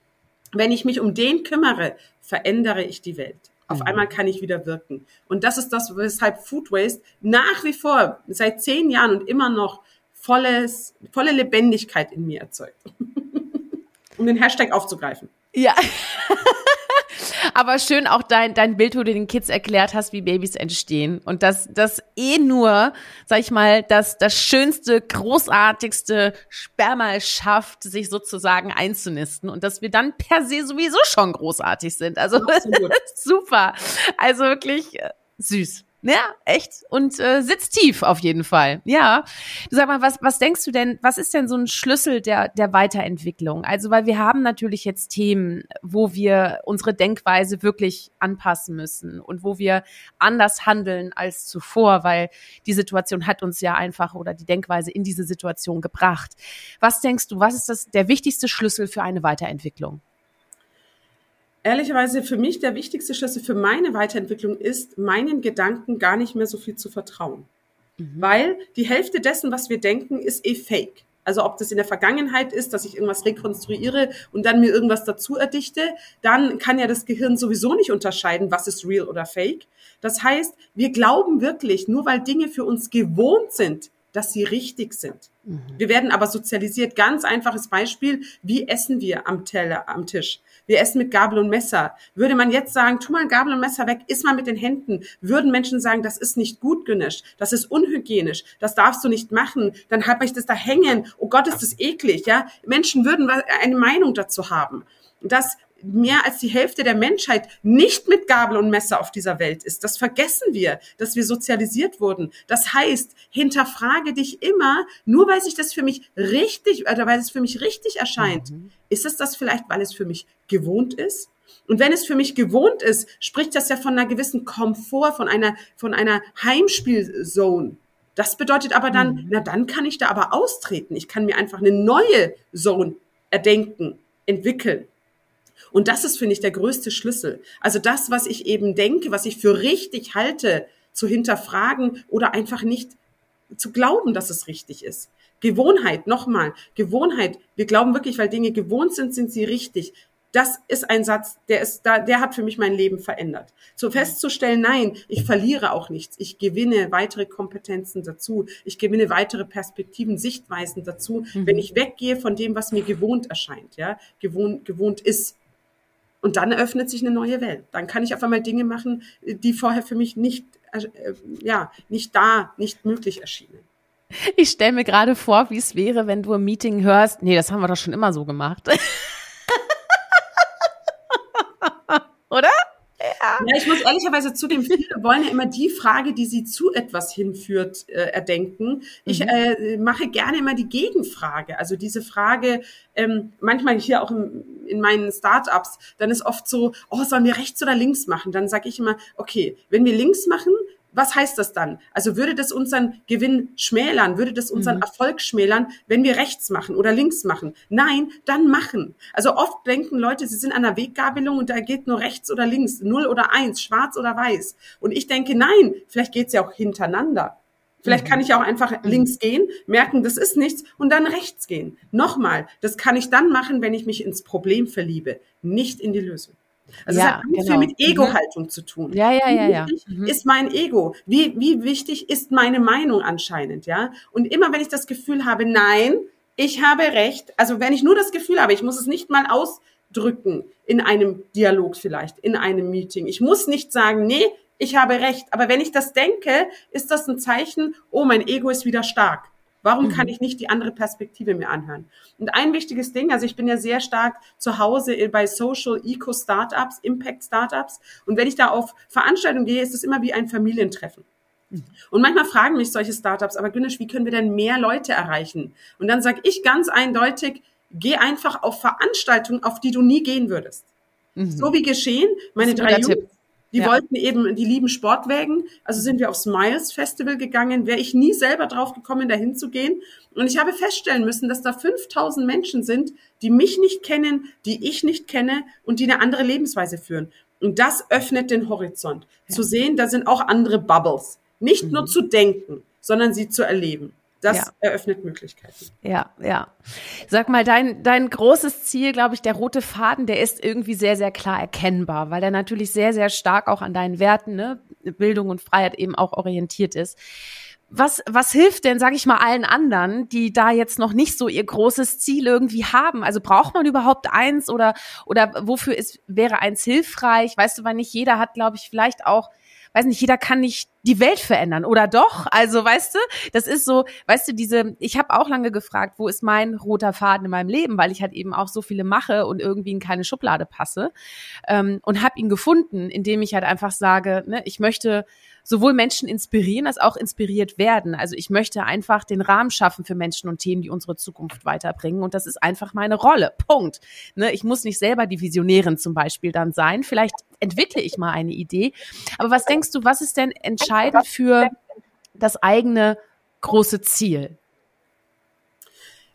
Wenn ich mich um den kümmere, verändere ich die Welt. Auf mhm. einmal kann ich wieder wirken. Und das ist das, weshalb Food Waste nach wie vor seit zehn Jahren und immer noch volles, volle Lebendigkeit in mir erzeugt. um den Hashtag aufzugreifen. Ja. Aber schön auch dein, dein Bild, wo du den Kids erklärt hast, wie Babys entstehen. Und dass das eh nur, sag ich mal, dass das schönste, großartigste Sperma schafft, sich sozusagen einzunisten. Und dass wir dann per se sowieso schon großartig sind. Also super. Also wirklich äh, süß. Ja, echt. Und äh, sitzt tief auf jeden Fall. Ja. Du sag mal, was, was denkst du denn, was ist denn so ein Schlüssel der, der Weiterentwicklung? Also, weil wir haben natürlich jetzt Themen, wo wir unsere Denkweise wirklich anpassen müssen und wo wir anders handeln als zuvor, weil die Situation hat uns ja einfach oder die Denkweise in diese Situation gebracht. Was denkst du, was ist das der wichtigste Schlüssel für eine Weiterentwicklung? Ehrlicherweise für mich der wichtigste Schlüssel für meine Weiterentwicklung ist, meinen Gedanken gar nicht mehr so viel zu vertrauen. Mhm. Weil die Hälfte dessen, was wir denken, ist eh fake. Also ob das in der Vergangenheit ist, dass ich irgendwas rekonstruiere und dann mir irgendwas dazu erdichte, dann kann ja das Gehirn sowieso nicht unterscheiden, was ist real oder fake. Das heißt, wir glauben wirklich, nur weil Dinge für uns gewohnt sind, dass sie richtig sind. Mhm. Wir werden aber sozialisiert. Ganz einfaches Beispiel. Wie essen wir am Teller, am Tisch? Wir essen mit Gabel und Messer. Würde man jetzt sagen, tu mal Gabel und Messer weg, iss mal mit den Händen, würden Menschen sagen, das ist nicht gut gemischt, das ist unhygienisch, das darfst du nicht machen, dann habe ich das da hängen, oh Gott, ist das eklig, ja? Menschen würden eine Meinung dazu haben. Das mehr als die Hälfte der Menschheit nicht mit Gabel und Messer auf dieser Welt ist. Das vergessen wir, dass wir sozialisiert wurden. Das heißt, hinterfrage dich immer, nur weil sich das für mich richtig oder weil es für mich richtig erscheint, mhm. ist es das vielleicht, weil es für mich gewohnt ist? Und wenn es für mich gewohnt ist, spricht das ja von einer gewissen Komfort, von einer, von einer Heimspielzone. Das bedeutet aber dann, mhm. na dann kann ich da aber austreten. Ich kann mir einfach eine neue Zone erdenken, entwickeln. Und das ist, finde ich, der größte Schlüssel. Also das, was ich eben denke, was ich für richtig halte, zu hinterfragen oder einfach nicht zu glauben, dass es richtig ist. Gewohnheit, nochmal, Gewohnheit. Wir glauben wirklich, weil Dinge gewohnt sind, sind sie richtig. Das ist ein Satz, der ist da, der hat für mich mein Leben verändert. So festzustellen, nein, ich verliere auch nichts. Ich gewinne weitere Kompetenzen dazu. Ich gewinne weitere Perspektiven, Sichtweisen dazu, mhm. wenn ich weggehe von dem, was mir gewohnt erscheint, ja, gewohnt, gewohnt ist. Und dann eröffnet sich eine neue Welt. Dann kann ich auf einmal Dinge machen, die vorher für mich nicht, äh, ja, nicht da, nicht möglich erschienen. Ich stelle mir gerade vor, wie es wäre, wenn du im Meeting hörst, nee, das haben wir doch schon immer so gemacht. Oder? Ja. ich muss ehrlicherweise zu dem viele wollen ja immer die Frage, die sie zu etwas hinführt, äh, erdenken. Ich mhm. äh, mache gerne immer die Gegenfrage. Also diese Frage, ähm, manchmal hier auch im, in meinen Startups, dann ist oft so, oh, sollen wir rechts oder links machen? Dann sage ich immer, okay, wenn wir links machen, was heißt das dann? Also würde das unseren Gewinn schmälern? Würde das unseren mhm. Erfolg schmälern, wenn wir rechts machen oder links machen? Nein, dann machen. Also oft denken Leute, sie sind an der Weggabelung und da geht nur rechts oder links, null oder eins, schwarz oder weiß. Und ich denke, nein, vielleicht geht's ja auch hintereinander. Vielleicht kann mhm. ich auch einfach mhm. links gehen, merken, das ist nichts und dann rechts gehen. Nochmal, das kann ich dann machen, wenn ich mich ins Problem verliebe, nicht in die Lösung. Also ja, es hat ganz genau. viel mit Ego-Haltung mhm. zu tun. Ja, ja, ja, ja. Wie wichtig mhm. ist mein Ego? Wie, wie wichtig ist meine Meinung anscheinend, ja? Und immer wenn ich das Gefühl habe, nein, ich habe recht, also wenn ich nur das Gefühl habe, ich muss es nicht mal ausdrücken in einem Dialog vielleicht, in einem Meeting. Ich muss nicht sagen, nee, ich habe recht. Aber wenn ich das denke, ist das ein Zeichen, oh, mein Ego ist wieder stark. Warum mhm. kann ich nicht die andere Perspektive mir anhören? Und ein wichtiges Ding, also ich bin ja sehr stark zu Hause bei Social Eco Startups, Impact Startups. Und wenn ich da auf Veranstaltungen gehe, ist es immer wie ein Familientreffen. Mhm. Und manchmal fragen mich solche Startups, aber Günnisch, wie können wir denn mehr Leute erreichen? Und dann sage ich ganz eindeutig, geh einfach auf Veranstaltungen, auf die du nie gehen würdest. Mhm. So wie geschehen, meine drei Jungs, Tipp. Die ja. wollten eben, die lieben Sportwägen. Also sind wir aufs Miles Festival gegangen. Wäre ich nie selber drauf gekommen, dahin zu gehen. Und ich habe feststellen müssen, dass da 5000 Menschen sind, die mich nicht kennen, die ich nicht kenne und die eine andere Lebensweise führen. Und das öffnet den Horizont. Ja. Zu sehen, da sind auch andere Bubbles. Nicht mhm. nur zu denken, sondern sie zu erleben. Das ja. eröffnet Möglichkeiten. Ja, ja. Sag mal, dein, dein großes Ziel, glaube ich, der rote Faden, der ist irgendwie sehr, sehr klar erkennbar, weil der natürlich sehr, sehr stark auch an deinen Werten, ne, Bildung und Freiheit eben auch orientiert ist. Was, was hilft denn, sage ich mal, allen anderen, die da jetzt noch nicht so ihr großes Ziel irgendwie haben? Also braucht man überhaupt eins oder, oder wofür ist, wäre eins hilfreich? Weißt du, weil nicht jeder hat, glaube ich, vielleicht auch weiß nicht, jeder kann nicht die Welt verändern oder doch? Also, weißt du, das ist so, weißt du, diese, ich habe auch lange gefragt, wo ist mein roter Faden in meinem Leben, weil ich halt eben auch so viele mache und irgendwie in keine Schublade passe ähm, und habe ihn gefunden, indem ich halt einfach sage, ne, ich möchte sowohl Menschen inspirieren als auch inspiriert werden. Also ich möchte einfach den Rahmen schaffen für Menschen und Themen, die unsere Zukunft weiterbringen. Und das ist einfach meine Rolle. Punkt. Ne, ich muss nicht selber die Visionärin zum Beispiel dann sein. Vielleicht entwickle ich mal eine Idee. Aber was denkst du, was ist denn entscheidend für das eigene große Ziel?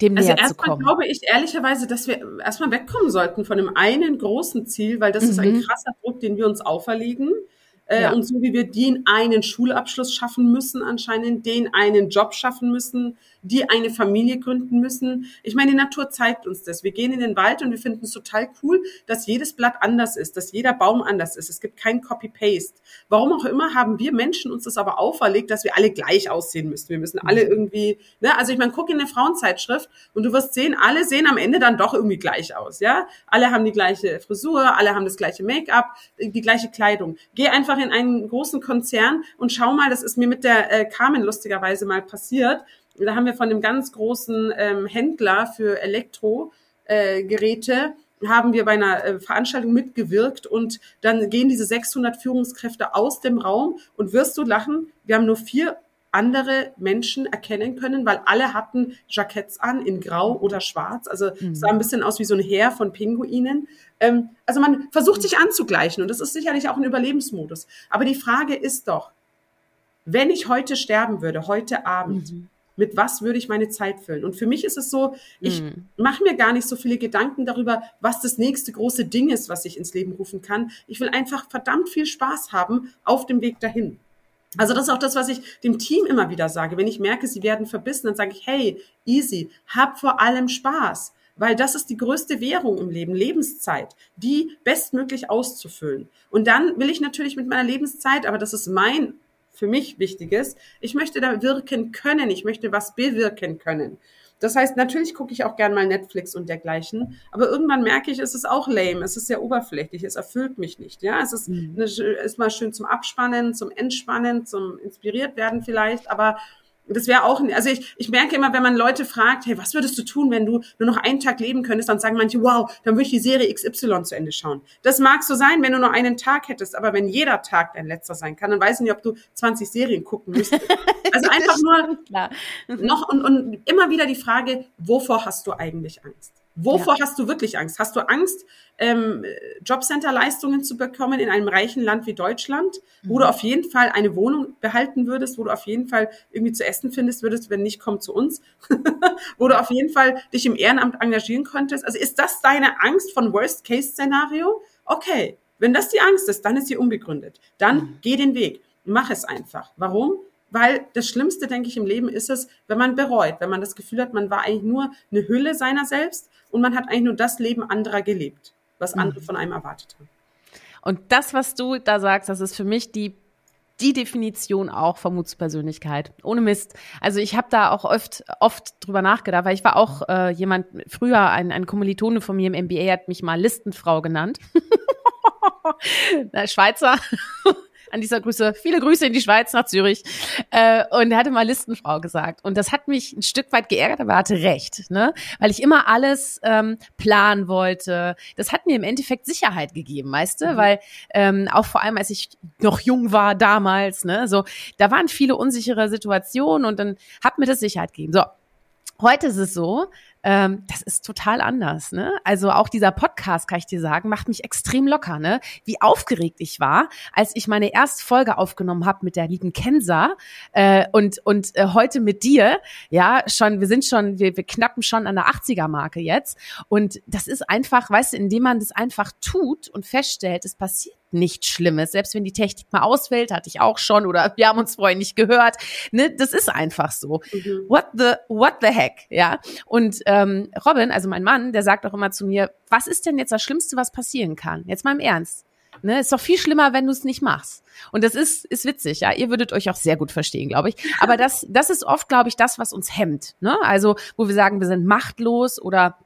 dem also kommen. glaube ich ehrlicherweise, dass wir erstmal wegkommen sollten von dem einen großen Ziel, weil das mhm. ist ein mhm. krasser Druck, den wir uns auferlegen. Äh, ja. Und so wie wir den einen Schulabschluss schaffen müssen, anscheinend den einen Job schaffen müssen, die eine Familie gründen müssen. Ich meine, die Natur zeigt uns das. Wir gehen in den Wald und wir finden es total cool, dass jedes Blatt anders ist, dass jeder Baum anders ist. Es gibt kein Copy-Paste. Warum auch immer haben wir Menschen uns das aber auferlegt, dass wir alle gleich aussehen müssen. Wir müssen alle mhm. irgendwie, ne? also ich meine, guck in eine Frauenzeitschrift und du wirst sehen, alle sehen am Ende dann doch irgendwie gleich aus, ja? Alle haben die gleiche Frisur, alle haben das gleiche Make-up, die gleiche Kleidung. Geh einfach in einen großen Konzern und schau mal, das ist mir mit der äh, Carmen lustigerweise mal passiert. Da haben wir von einem ganz großen ähm, Händler für Elektrogeräte äh, haben wir bei einer äh, Veranstaltung mitgewirkt und dann gehen diese 600 Führungskräfte aus dem Raum und wirst du lachen, wir haben nur vier andere Menschen erkennen können, weil alle hatten Jacketts an in Grau oder Schwarz. Also mhm. sah ein bisschen aus wie so ein Heer von Pinguinen. Ähm, also man versucht sich anzugleichen und das ist sicherlich auch ein Überlebensmodus. Aber die Frage ist doch, wenn ich heute sterben würde, heute Abend, mhm mit was würde ich meine Zeit füllen? Und für mich ist es so, ich mhm. mache mir gar nicht so viele Gedanken darüber, was das nächste große Ding ist, was ich ins Leben rufen kann. Ich will einfach verdammt viel Spaß haben auf dem Weg dahin. Also das ist auch das, was ich dem Team immer wieder sage. Wenn ich merke, sie werden verbissen, dann sage ich, hey, easy, hab vor allem Spaß. Weil das ist die größte Währung im Leben, Lebenszeit, die bestmöglich auszufüllen. Und dann will ich natürlich mit meiner Lebenszeit, aber das ist mein für mich Wichtiges. Ich möchte da wirken können. Ich möchte was bewirken können. Das heißt, natürlich gucke ich auch gern mal Netflix und dergleichen, aber irgendwann merke ich, es ist auch lame, es ist sehr oberflächlich, es erfüllt mich nicht. Ja, es ist, mhm. eine, ist mal schön zum Abspannen, zum Entspannen, zum inspiriert werden vielleicht, aber das wäre auch, also ich, ich merke immer, wenn man Leute fragt, hey, was würdest du tun, wenn du nur noch einen Tag leben könntest, dann sagen manche, wow, dann würde ich die Serie XY zu Ende schauen. Das mag so sein, wenn du nur einen Tag hättest, aber wenn jeder Tag dein letzter sein kann, dann weiß ich nicht, ob du 20 Serien gucken müsstest. Also einfach nur noch und, und immer wieder die Frage, wovor hast du eigentlich Angst? Wovor ja. hast du wirklich Angst? Hast du Angst, ähm, Jobcenter-Leistungen zu bekommen in einem reichen Land wie Deutschland, wo mhm. du auf jeden Fall eine Wohnung behalten würdest, wo du auf jeden Fall irgendwie zu essen findest würdest, wenn nicht, komm zu uns, wo du auf jeden Fall dich im Ehrenamt engagieren könntest? Also ist das deine Angst von Worst-Case-Szenario? Okay, wenn das die Angst ist, dann ist sie unbegründet. Dann mhm. geh den Weg. Mach es einfach. Warum? Weil das Schlimmste, denke ich, im Leben ist es, wenn man bereut, wenn man das Gefühl hat, man war eigentlich nur eine Hülle seiner selbst und man hat eigentlich nur das Leben anderer gelebt, was mhm. andere von einem erwartet haben. Und das, was du da sagst, das ist für mich die die Definition auch Vermutspersönlichkeit. Ohne Mist. Also ich habe da auch oft, oft drüber nachgedacht, weil ich war auch äh, jemand, früher ein, ein Kommilitone von mir im MBA hat mich mal Listenfrau genannt. Schweizer. An dieser Grüße, viele Grüße in die Schweiz, nach Zürich. Äh, und er hatte mal Listenfrau gesagt. Und das hat mich ein Stück weit geärgert, aber er hatte recht, ne? Weil ich immer alles ähm, planen wollte. Das hat mir im Endeffekt Sicherheit gegeben, weißt du? Mhm. Weil ähm, auch vor allem, als ich noch jung war damals, ne, so, da waren viele unsichere Situationen und dann hat mir das Sicherheit gegeben. So, Heute ist es so, ähm, das ist total anders. Ne? Also auch dieser Podcast, kann ich dir sagen, macht mich extrem locker. Ne? Wie aufgeregt ich war, als ich meine erste Folge aufgenommen habe mit der lieben Kensa äh, und und äh, heute mit dir. Ja, schon, wir sind schon, wir, wir knappen schon an der 80er-Marke jetzt. Und das ist einfach, weißt du, indem man das einfach tut und feststellt, es passiert nichts Schlimmes. Selbst wenn die Technik mal ausfällt, hatte ich auch schon oder wir haben uns vorher nicht gehört. Ne, das ist einfach so. Mhm. What the what the heck, ja? Und ähm, Robin, also mein Mann, der sagt auch immer zu mir, was ist denn jetzt das Schlimmste, was passieren kann? Jetzt mal im Ernst. Ne, ist doch viel schlimmer, wenn du es nicht machst. Und das ist, ist witzig, ja. Ihr würdet euch auch sehr gut verstehen, glaube ich. Aber das, das ist oft, glaube ich, das, was uns hemmt. Ne? Also, wo wir sagen, wir sind machtlos oder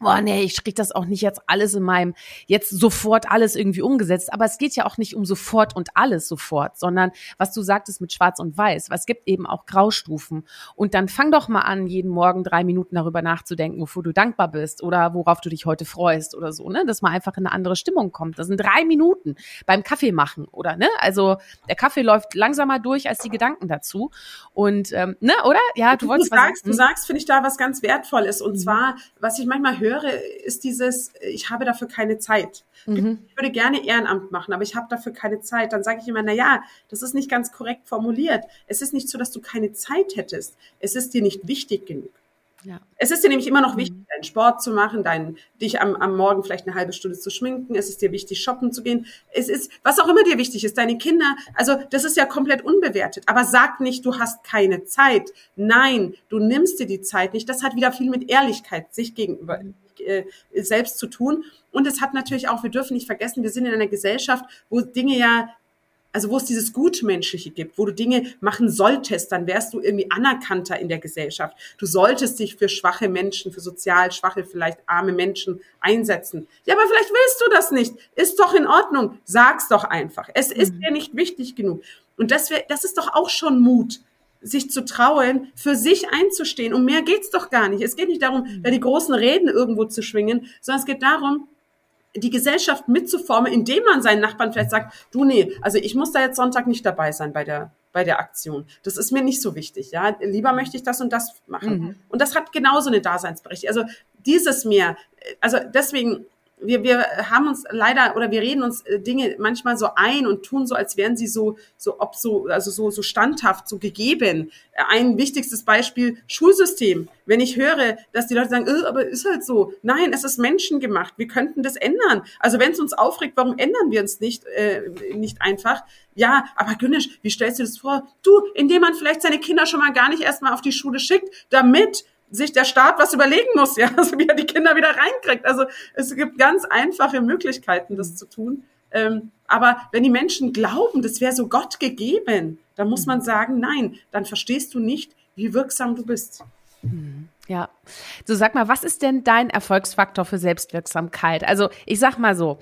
boah, nee, ich krieg das auch nicht jetzt alles in meinem, jetzt sofort alles irgendwie umgesetzt. Aber es geht ja auch nicht um sofort und alles sofort, sondern was du sagtest mit Schwarz und Weiß, was gibt eben auch Graustufen. Und dann fang doch mal an, jeden Morgen drei Minuten darüber nachzudenken, wofür du dankbar bist oder worauf du dich heute freust oder so, ne? Dass man einfach in eine andere Stimmung kommt. Das sind drei Minuten beim Kaffee machen, oder, ne? Also der Kaffee läuft langsamer durch als die Gedanken dazu. Und, ähm, ne, oder? Ja, du, du wolltest du sagst, was. Du sagst, finde ich, da was ganz Wertvolles. Und mhm. zwar, was ich manchmal höre, höre, ist dieses, ich habe dafür keine Zeit. Mhm. Ich würde gerne Ehrenamt machen, aber ich habe dafür keine Zeit. Dann sage ich immer, na ja, das ist nicht ganz korrekt formuliert. Es ist nicht so, dass du keine Zeit hättest. Es ist dir nicht wichtig genug. Ja. Es ist dir nämlich immer noch mhm. wichtig, mhm. deinen Sport zu machen, dein, dich am, am Morgen vielleicht eine halbe Stunde zu schminken. Es ist dir wichtig, shoppen zu gehen. Es ist, was auch immer dir wichtig ist, deine Kinder. Also, das ist ja komplett unbewertet. Aber sag nicht, du hast keine Zeit. Nein, du nimmst dir die Zeit nicht. Das hat wieder viel mit Ehrlichkeit sich gegenüber äh, selbst zu tun. Und es hat natürlich auch, wir dürfen nicht vergessen, wir sind in einer Gesellschaft, wo Dinge ja also wo es dieses Gutmenschliche gibt, wo du Dinge machen solltest, dann wärst du irgendwie anerkannter in der Gesellschaft. Du solltest dich für schwache Menschen, für sozial schwache, vielleicht arme Menschen einsetzen. Ja, aber vielleicht willst du das nicht. Ist doch in Ordnung. Sag's doch einfach. Es ist mhm. dir nicht wichtig genug. Und das, wär, das ist doch auch schon Mut sich zu trauen, für sich einzustehen. Um mehr geht's doch gar nicht. Es geht nicht darum, mhm. da die großen Reden irgendwo zu schwingen, sondern es geht darum, die Gesellschaft mitzuformen, indem man seinen Nachbarn vielleicht sagt, du nee, also ich muss da jetzt Sonntag nicht dabei sein bei der bei der Aktion. Das ist mir nicht so wichtig, ja. Lieber möchte ich das und das machen. Mhm. Und das hat genauso eine Daseinsberechtigung. Also dieses mehr, also deswegen wir, wir haben uns leider oder wir reden uns äh, Dinge manchmal so ein und tun so, als wären sie so, so, ob so, also so, so standhaft, so gegeben. Ein wichtigstes Beispiel, Schulsystem. Wenn ich höre, dass die Leute sagen, äh, aber ist halt so. Nein, es ist menschengemacht. Wir könnten das ändern. Also wenn es uns aufregt, warum ändern wir uns nicht, äh, nicht einfach? Ja, aber Günnisch, wie stellst du das vor? Du, indem man vielleicht seine Kinder schon mal gar nicht erstmal auf die Schule schickt, damit sich der Staat was überlegen muss, ja, also wie er die Kinder wieder reinkriegt. Also es gibt ganz einfache Möglichkeiten, das zu tun. Ähm, aber wenn die Menschen glauben, das wäre so Gott gegeben, dann muss man sagen, nein, dann verstehst du nicht, wie wirksam du bist. Mhm. Ja. So sag mal, was ist denn dein Erfolgsfaktor für Selbstwirksamkeit? Also ich sag mal so,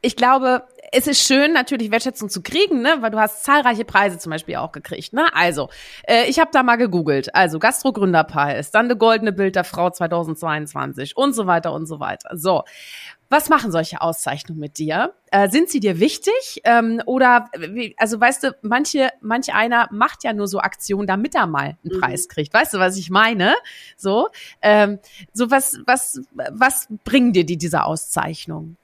ich glaube, es ist schön, natürlich Wertschätzung zu kriegen, ne? weil du hast zahlreiche Preise zum Beispiel auch gekriegt. Ne? Also, äh, ich habe da mal gegoogelt. Also Gastro-Gründerpreis, dann der Goldene Bild der Frau 2022 und so weiter und so weiter. So, was machen solche Auszeichnungen mit dir? Äh, sind sie dir wichtig? Ähm, oder, wie, also weißt du, manche, manch einer macht ja nur so Aktionen, damit er mal einen mhm. Preis kriegt. Weißt du, was ich meine? So, ähm, so was, was, was bringen dir die diese Auszeichnungen?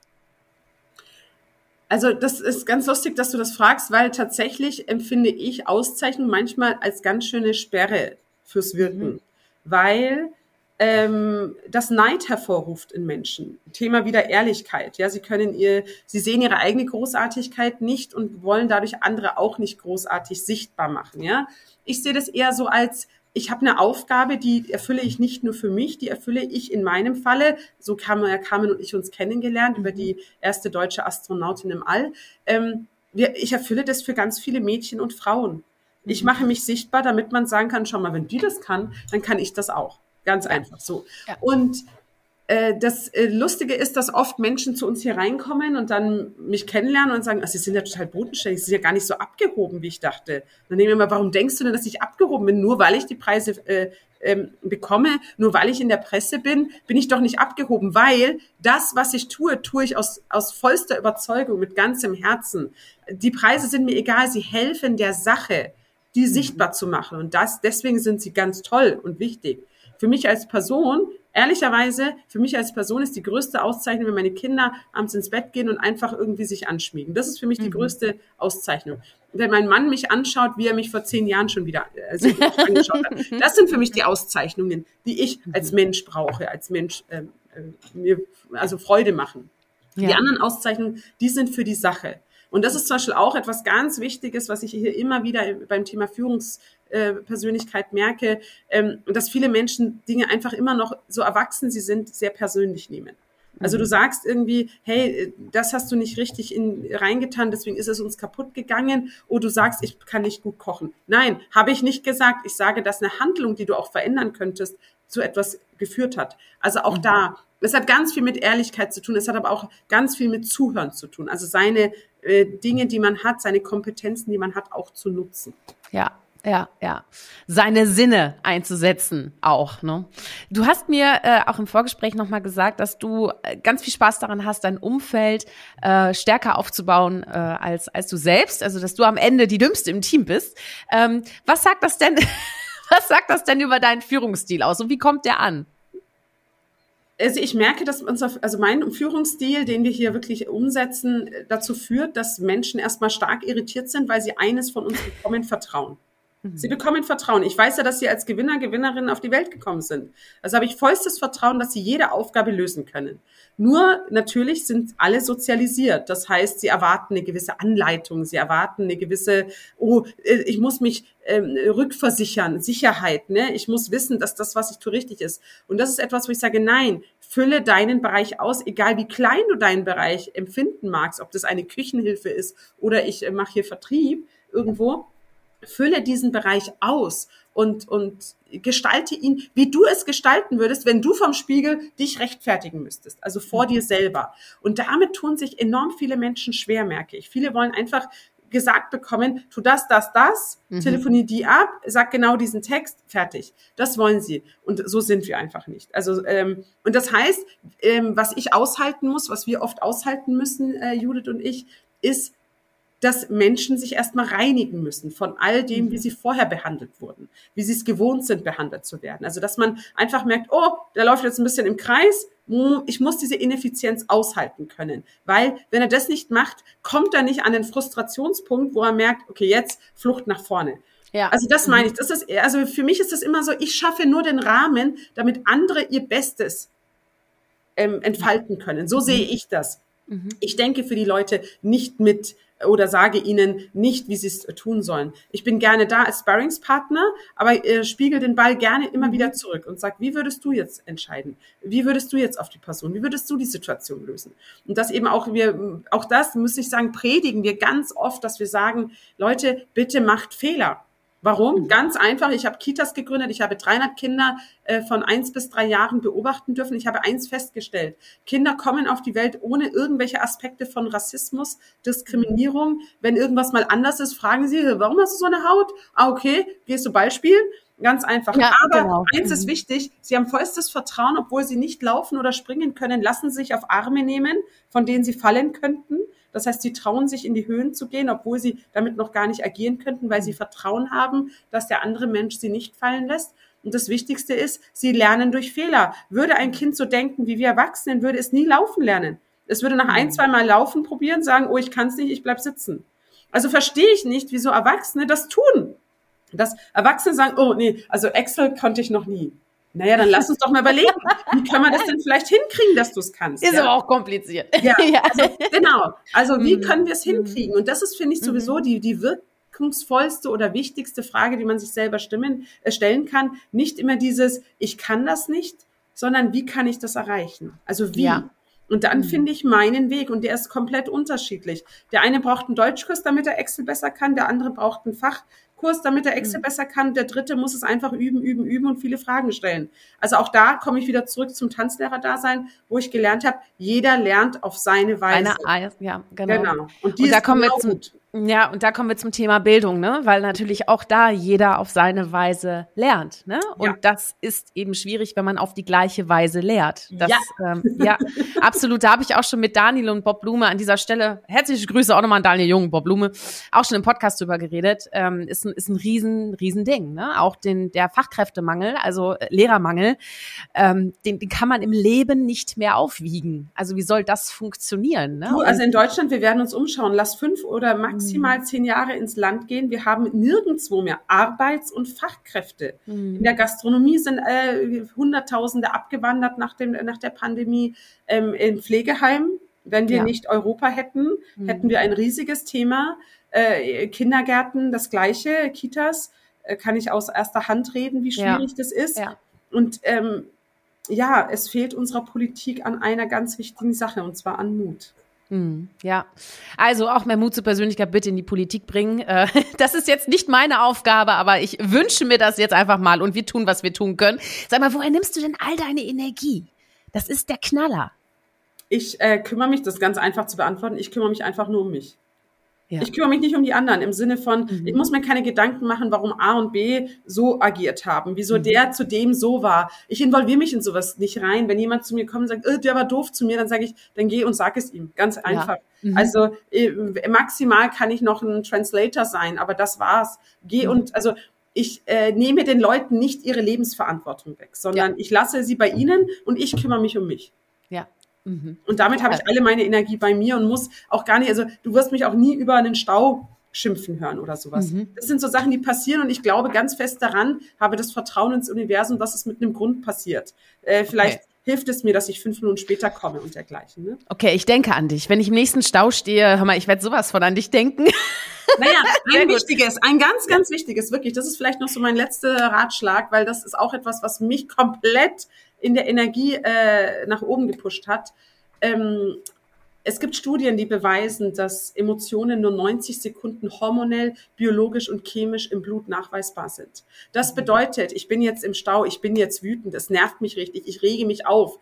Also das ist ganz lustig, dass du das fragst, weil tatsächlich empfinde ich Auszeichnung manchmal als ganz schöne Sperre fürs Wirken, mhm. weil ähm, das Neid hervorruft in Menschen. Thema wieder Ehrlichkeit. Ja, sie können ihr, sie sehen ihre eigene Großartigkeit nicht und wollen dadurch andere auch nicht großartig sichtbar machen. Ja, ich sehe das eher so als ich habe eine Aufgabe, die erfülle ich nicht nur für mich, die erfülle ich in meinem Falle. So haben wir Carmen und ich uns kennengelernt über die erste deutsche Astronautin im All. Ähm, wir, ich erfülle das für ganz viele Mädchen und Frauen. Ich mhm. mache mich sichtbar, damit man sagen kann, schau mal, wenn die das kann, dann kann ich das auch. Ganz einfach so. Ja. Und äh, das äh, Lustige ist, dass oft Menschen zu uns hier reinkommen und dann mich kennenlernen und sagen, also sie sind ja total bodenständig, sie sind ja gar nicht so abgehoben, wie ich dachte. Dann nehme ich mal, warum denkst du denn, dass ich abgehoben bin? Nur weil ich die Preise äh, ähm, bekomme, nur weil ich in der Presse bin, bin ich doch nicht abgehoben, weil das, was ich tue, tue ich aus, aus vollster Überzeugung, mit ganzem Herzen. Die Preise sind mir egal, sie helfen der Sache, die sichtbar zu machen. Und das, deswegen sind sie ganz toll und wichtig. Für mich als Person ehrlicherweise, für mich als Person ist die größte Auszeichnung, wenn meine Kinder abends ins Bett gehen und einfach irgendwie sich anschmiegen. Das ist für mich die mhm. größte Auszeichnung. Wenn mein Mann mich anschaut, wie er mich vor zehn Jahren schon wieder äh, angeschaut hat. Das sind für mich die Auszeichnungen, die ich als mhm. Mensch brauche, als Mensch äh, äh, mir also Freude machen. Ja. Die anderen Auszeichnungen, die sind für die Sache. Und das ist zum Beispiel auch etwas ganz Wichtiges, was ich hier immer wieder beim Thema Führungspersönlichkeit merke, ähm, dass viele Menschen Dinge einfach immer noch so erwachsen sie sind, sehr persönlich nehmen. Also du mhm. sagst irgendwie, hey, das hast du nicht richtig in, reingetan, deswegen ist es uns kaputt gegangen. Oder du sagst, ich kann nicht gut kochen. Nein, habe ich nicht gesagt. Ich sage, dass eine Handlung, die du auch verändern könntest, zu etwas geführt hat. Also auch mhm. da, es hat ganz viel mit Ehrlichkeit zu tun. Es hat aber auch ganz viel mit Zuhören zu tun. Also seine äh, Dinge, die man hat, seine Kompetenzen, die man hat, auch zu nutzen. Ja, ja, ja. Seine Sinne einzusetzen auch. Ne? Du hast mir äh, auch im Vorgespräch nochmal gesagt, dass du äh, ganz viel Spaß daran hast, dein Umfeld äh, stärker aufzubauen äh, als, als du selbst. Also, dass du am Ende die Dümmste im Team bist. Ähm, was sagt das denn, was sagt das denn über deinen Führungsstil aus und wie kommt der an? also ich merke, dass unser, also mein Führungsstil, den wir hier wirklich umsetzen, dazu führt, dass Menschen erstmal stark irritiert sind, weil sie eines von uns bekommen, Vertrauen. Sie bekommen Vertrauen. Ich weiß ja, dass Sie als Gewinner, Gewinnerin auf die Welt gekommen sind. Also habe ich vollstes Vertrauen, dass Sie jede Aufgabe lösen können. Nur natürlich sind alle sozialisiert. Das heißt, sie erwarten eine gewisse Anleitung, sie erwarten eine gewisse, oh, äh, ich muss mich ähm, rückversichern, Sicherheit. Ne? Ich muss wissen, dass das, was ich tue, richtig ist. Und das ist etwas, wo ich sage, nein, fülle deinen Bereich aus, egal wie klein du deinen Bereich empfinden magst, ob das eine Küchenhilfe ist oder ich äh, mache hier Vertrieb irgendwo fülle diesen Bereich aus und, und gestalte ihn, wie du es gestalten würdest, wenn du vom Spiegel dich rechtfertigen müsstest, also vor mhm. dir selber. Und damit tun sich enorm viele Menschen schwer, merke ich. Viele wollen einfach gesagt bekommen, tu das, das, das, mhm. telefonier die ab, sag genau diesen Text, fertig. Das wollen sie. Und so sind wir einfach nicht. Also, ähm, und das heißt, ähm, was ich aushalten muss, was wir oft aushalten müssen, äh, Judith und ich, ist, dass Menschen sich erstmal reinigen müssen von all dem, wie mhm. sie vorher behandelt wurden, wie sie es gewohnt sind, behandelt zu werden. Also, dass man einfach merkt, oh, der läuft jetzt ein bisschen im Kreis, hm, ich muss diese Ineffizienz aushalten können. Weil, wenn er das nicht macht, kommt er nicht an den Frustrationspunkt, wo er merkt, okay, jetzt Flucht nach vorne. Ja. Also das meine ich. Mhm. Das ist, also für mich ist das immer so, ich schaffe nur den Rahmen, damit andere ihr Bestes ähm, entfalten können. So sehe mhm. ich das. Mhm. Ich denke für die Leute nicht mit, oder sage ihnen nicht, wie sie es tun sollen. Ich bin gerne da als Sparringspartner, aber äh, spiegel den Ball gerne immer wieder zurück und sag, wie würdest du jetzt entscheiden? Wie würdest du jetzt auf die Person? Wie würdest du die Situation lösen? Und das eben auch wir, auch das muss ich sagen, predigen wir ganz oft, dass wir sagen, Leute, bitte macht Fehler. Warum? Mhm. Ganz einfach. Ich habe Kitas gegründet. Ich habe 300 Kinder äh, von eins bis drei Jahren beobachten dürfen. Ich habe eins festgestellt. Kinder kommen auf die Welt ohne irgendwelche Aspekte von Rassismus, Diskriminierung. Wenn irgendwas mal anders ist, fragen sie, warum hast du so eine Haut? Ah, okay. Gehst du Ball spielen? Ganz einfach. Ja, Aber genau. eins ist mhm. wichtig, sie haben vollstes Vertrauen, obwohl sie nicht laufen oder springen können, lassen sich auf Arme nehmen, von denen sie fallen könnten. Das heißt, sie trauen sich in die Höhen zu gehen, obwohl sie damit noch gar nicht agieren könnten, weil sie. Vertrauen haben, dass der andere Mensch sie nicht fallen lässt. Und das Wichtigste ist, sie lernen durch Fehler. Würde ein Kind so denken wie wir Erwachsenen, würde es nie laufen lernen. Es würde nach ein, mhm. zwei Mal laufen probieren, sagen, oh, ich kann es nicht, ich bleib sitzen. Also verstehe ich nicht, wieso Erwachsene das tun. Dass Erwachsene sagen, oh nee, also Excel konnte ich noch nie. Naja, dann lass uns doch mal überlegen, wie kann man das denn vielleicht hinkriegen, dass du es kannst? Ist ja? aber auch kompliziert. Ja. Also, genau. Also wie mhm. können wir es hinkriegen? Und das ist, finde ich, sowieso mhm. die, die wirkungsvollste oder wichtigste Frage, die man sich selber stimmen, äh, stellen kann. Nicht immer dieses, ich kann das nicht, sondern wie kann ich das erreichen? Also wie? Ja. Und dann mhm. finde ich meinen Weg und der ist komplett unterschiedlich. Der eine braucht einen Deutschkurs, damit er Excel besser kann, der andere braucht ein Fach, Kurs, damit der Excel mhm. besser kann. Der dritte muss es einfach üben, üben, üben und viele Fragen stellen. Also auch da komme ich wieder zurück zum Tanzlehrer-Dasein, wo ich gelernt habe, jeder lernt auf seine Weise. Eine, ja, genau. genau. Und, und da kommen genau wir zum. Ja, und da kommen wir zum Thema Bildung, ne? Weil natürlich auch da jeder auf seine Weise lernt, ne? Und ja. das ist eben schwierig, wenn man auf die gleiche Weise lehrt. Das, ja, ähm, ja absolut. Da habe ich auch schon mit Daniel und Bob Blume an dieser Stelle herzliche Grüße auch nochmal an Daniel Jung, Bob Blume, auch schon im Podcast drüber geredet. Ähm, ist ein ist ein riesen riesen Ding, ne? Auch den der Fachkräftemangel, also äh, Lehrermangel, ähm, den, den kann man im Leben nicht mehr aufwiegen. Also wie soll das funktionieren? Ne? Du, also in Deutschland, wir werden uns umschauen. Lass fünf oder max maximal zehn Jahre ins Land gehen. Wir haben nirgendwo mehr Arbeits- und Fachkräfte. Mhm. In der Gastronomie sind äh, Hunderttausende abgewandert nach, dem, nach der Pandemie. Ähm, in Pflegeheimen, wenn wir ja. nicht Europa hätten, mhm. hätten wir ein riesiges Thema. Äh, Kindergärten, das Gleiche, Kitas, äh, kann ich aus erster Hand reden, wie schwierig ja. das ist. Ja. Und ähm, ja, es fehlt unserer Politik an einer ganz wichtigen Sache, und zwar an Mut. Hm, ja, also auch mehr Mut zur Persönlichkeit bitte in die Politik bringen. Äh, das ist jetzt nicht meine Aufgabe, aber ich wünsche mir das jetzt einfach mal und wir tun, was wir tun können. Sag mal, woher nimmst du denn all deine Energie? Das ist der Knaller. Ich äh, kümmere mich, das ganz einfach zu beantworten, ich kümmere mich einfach nur um mich. Ja. Ich kümmere mich nicht um die anderen im Sinne von, mhm. ich muss mir keine Gedanken machen, warum A und B so agiert haben, wieso mhm. der zu dem so war. Ich involviere mich in sowas nicht rein. Wenn jemand zu mir kommt und sagt, äh, der war doof zu mir, dann sage ich, dann geh und sag es ihm. Ganz einfach. Ja. Mhm. Also äh, maximal kann ich noch ein Translator sein, aber das war's. Geh mhm. und also ich äh, nehme den Leuten nicht ihre Lebensverantwortung weg, sondern ja. ich lasse sie bei ihnen und ich kümmere mich um mich. Mhm. Und damit habe ich alle meine Energie bei mir und muss auch gar nicht, also du wirst mich auch nie über einen Stau schimpfen hören oder sowas. Mhm. Das sind so Sachen, die passieren und ich glaube ganz fest daran, habe das Vertrauen ins Universum, dass es mit einem Grund passiert. Äh, vielleicht okay. hilft es mir, dass ich fünf Minuten später komme und dergleichen. Ne? Okay, ich denke an dich. Wenn ich im nächsten Stau stehe, hör mal, ich werde sowas von an dich denken. Naja, ein wichtiges, ein ganz, ganz wichtiges, wirklich. Das ist vielleicht noch so mein letzter Ratschlag, weil das ist auch etwas, was mich komplett in der Energie äh, nach oben gepusht hat. Ähm, es gibt Studien, die beweisen, dass Emotionen nur 90 Sekunden hormonell, biologisch und chemisch im Blut nachweisbar sind. Das bedeutet, ich bin jetzt im Stau, ich bin jetzt wütend, es nervt mich richtig, ich rege mich auf.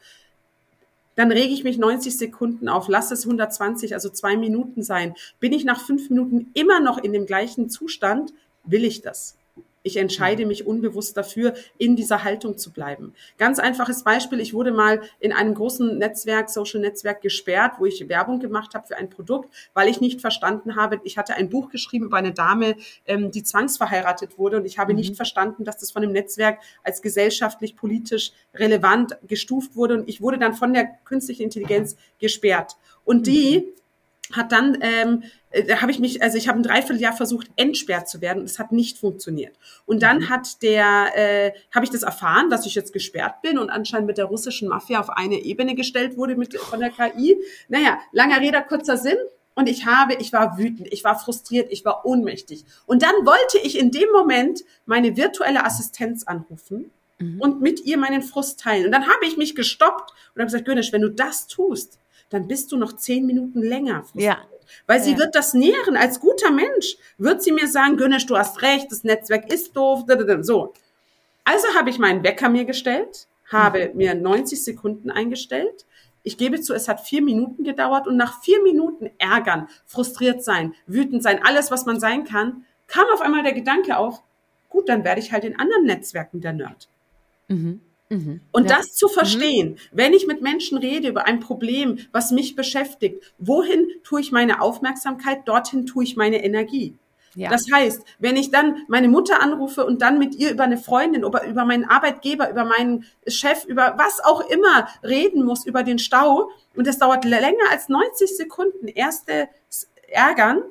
Dann rege ich mich 90 Sekunden auf, lass es 120, also zwei Minuten sein. Bin ich nach fünf Minuten immer noch in dem gleichen Zustand, will ich das. Ich entscheide mhm. mich unbewusst dafür, in dieser Haltung zu bleiben. Ganz einfaches Beispiel. Ich wurde mal in einem großen Netzwerk, Social Netzwerk gesperrt, wo ich Werbung gemacht habe für ein Produkt, weil ich nicht verstanden habe. Ich hatte ein Buch geschrieben über eine Dame, ähm, die zwangsverheiratet wurde und ich habe mhm. nicht verstanden, dass das von dem Netzwerk als gesellschaftlich, politisch relevant gestuft wurde und ich wurde dann von der künstlichen Intelligenz gesperrt. Und die mhm hat dann, ähm, äh, da habe ich mich, also ich habe ein Dreivierteljahr versucht, entsperrt zu werden und es hat nicht funktioniert. Und dann mhm. hat der, äh, habe ich das erfahren, dass ich jetzt gesperrt bin und anscheinend mit der russischen Mafia auf eine Ebene gestellt wurde mit, von der KI. Naja, langer Rede, kurzer Sinn. Und ich habe, ich war wütend, ich war frustriert, ich war ohnmächtig. Und dann wollte ich in dem Moment meine virtuelle Assistenz anrufen mhm. und mit ihr meinen Frust teilen. Und dann habe ich mich gestoppt und habe gesagt, Gönisch, wenn du das tust, dann bist du noch zehn Minuten länger frustriert. Ja. Weil sie ja. wird das nähren. Als guter Mensch wird sie mir sagen, Gönnisch, du hast recht, das Netzwerk ist doof. So. Also habe ich meinen Wecker mir gestellt, habe mhm. mir 90 Sekunden eingestellt. Ich gebe zu, es hat vier Minuten gedauert und nach vier Minuten ärgern, frustriert sein, wütend sein, alles, was man sein kann, kam auf einmal der Gedanke auf, gut, dann werde ich halt in anderen Netzwerken der Nerd. Mhm. Mhm. Und ja. das zu verstehen, mhm. wenn ich mit Menschen rede über ein Problem, was mich beschäftigt, wohin tue ich meine Aufmerksamkeit, dorthin tue ich meine Energie. Ja. Das heißt, wenn ich dann meine Mutter anrufe und dann mit ihr über eine Freundin, über, über meinen Arbeitgeber, über meinen Chef, über was auch immer reden muss, über den Stau, und das dauert länger als 90 Sekunden, erste Ärgern,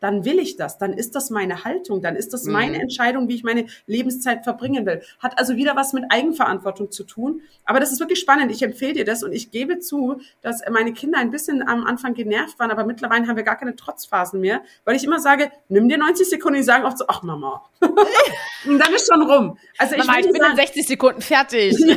dann will ich das, dann ist das meine Haltung, dann ist das meine mhm. Entscheidung, wie ich meine Lebenszeit verbringen will. Hat also wieder was mit Eigenverantwortung zu tun. Aber das ist wirklich spannend. Ich empfehle dir das und ich gebe zu, dass meine Kinder ein bisschen am Anfang genervt waren, aber mittlerweile haben wir gar keine Trotzphasen mehr, weil ich immer sage, nimm dir 90 Sekunden, die sagen oft so, ach Mama. und dann ist schon rum. Also ich, Mama, ich bin sagen, in 60 Sekunden fertig. ja,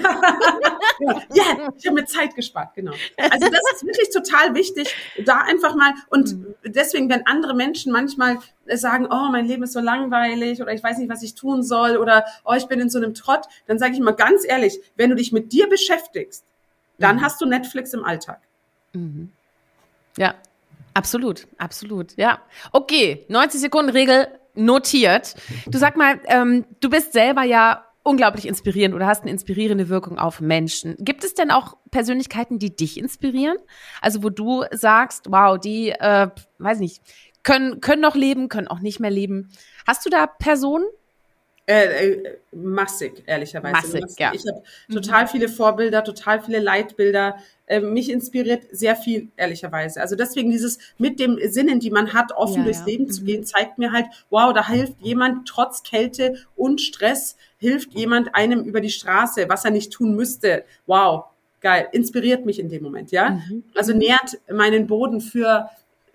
ja, ich habe mir Zeit gespart, genau. Also das ist wirklich total wichtig, da einfach mal und mhm. deswegen, wenn andere Menschen manchmal sagen, oh, mein Leben ist so langweilig oder ich weiß nicht, was ich tun soll oder oh, ich bin in so einem Trott, dann sage ich mal ganz ehrlich, wenn du dich mit dir beschäftigst, dann mhm. hast du Netflix im Alltag. Mhm. Ja, absolut, absolut, ja. Okay, 90 Sekunden Regel notiert. Du sag mal, ähm, du bist selber ja unglaublich inspirierend oder hast eine inspirierende Wirkung auf Menschen. Gibt es denn auch Persönlichkeiten, die dich inspirieren? Also wo du sagst, wow, die, äh, weiß nicht, können, können noch leben, können auch nicht mehr leben. Hast du da Personen? Äh, äh, massig, ehrlicherweise. Massig, massig. ja. Ich habe mhm. total viele Vorbilder, total viele Leitbilder. Äh, mich inspiriert sehr viel, ehrlicherweise. Also deswegen dieses mit dem Sinnen, die man hat, offen ja, durchs ja. Leben mhm. zu gehen, zeigt mir halt, wow, da hilft jemand trotz Kälte und Stress, hilft jemand einem über die Straße, was er nicht tun müsste. Wow, geil, inspiriert mich in dem Moment, ja. Mhm. Also nährt meinen Boden für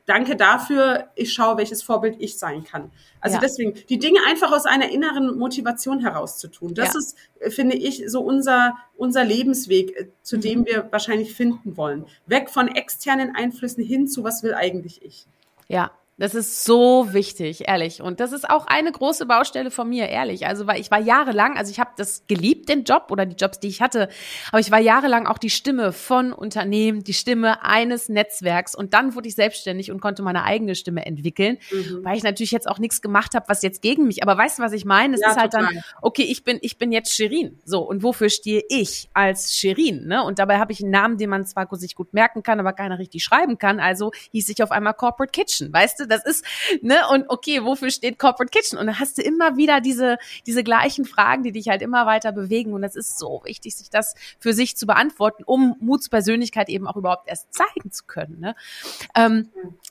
danke dafür, ich schaue, welches Vorbild ich sein kann. Also ja. deswegen, die Dinge einfach aus einer inneren Motivation heraus zu tun. Das ja. ist, äh, finde ich, so unser, unser Lebensweg, äh, zu mhm. dem wir wahrscheinlich finden wollen. Weg von externen Einflüssen hin zu, was will eigentlich ich? Ja, das ist so wichtig, ehrlich. Und das ist auch eine große Baustelle von mir, ehrlich. Also, weil ich war jahrelang, also ich habe das geliebt, den Job oder die Jobs, die ich hatte, aber ich war jahrelang auch die Stimme von Unternehmen, die Stimme eines Netzwerks. Und dann wurde ich selbstständig und konnte meine eigene Stimme entwickeln, mhm. weil ich natürlich jetzt auch nichts gemacht habe, was jetzt gegen mich. Aber weißt du, was ich meine? Es ja, ist halt total. dann, okay, ich bin, ich bin jetzt Shirin. So, und wofür stehe ich als Shirin? Ne? Und dabei habe ich einen Namen, den man zwar sich gut merken kann, aber keiner richtig schreiben kann. Also hieß ich auf einmal Corporate Kitchen, weißt du? Das ist, ne, und okay, wofür steht Corporate Kitchen? Und dann hast du immer wieder diese, diese gleichen Fragen, die dich halt immer weiter bewegen. Und es ist so wichtig, sich das für sich zu beantworten, um Mutspersönlichkeit eben auch überhaupt erst zeigen zu können. Ne? Ähm,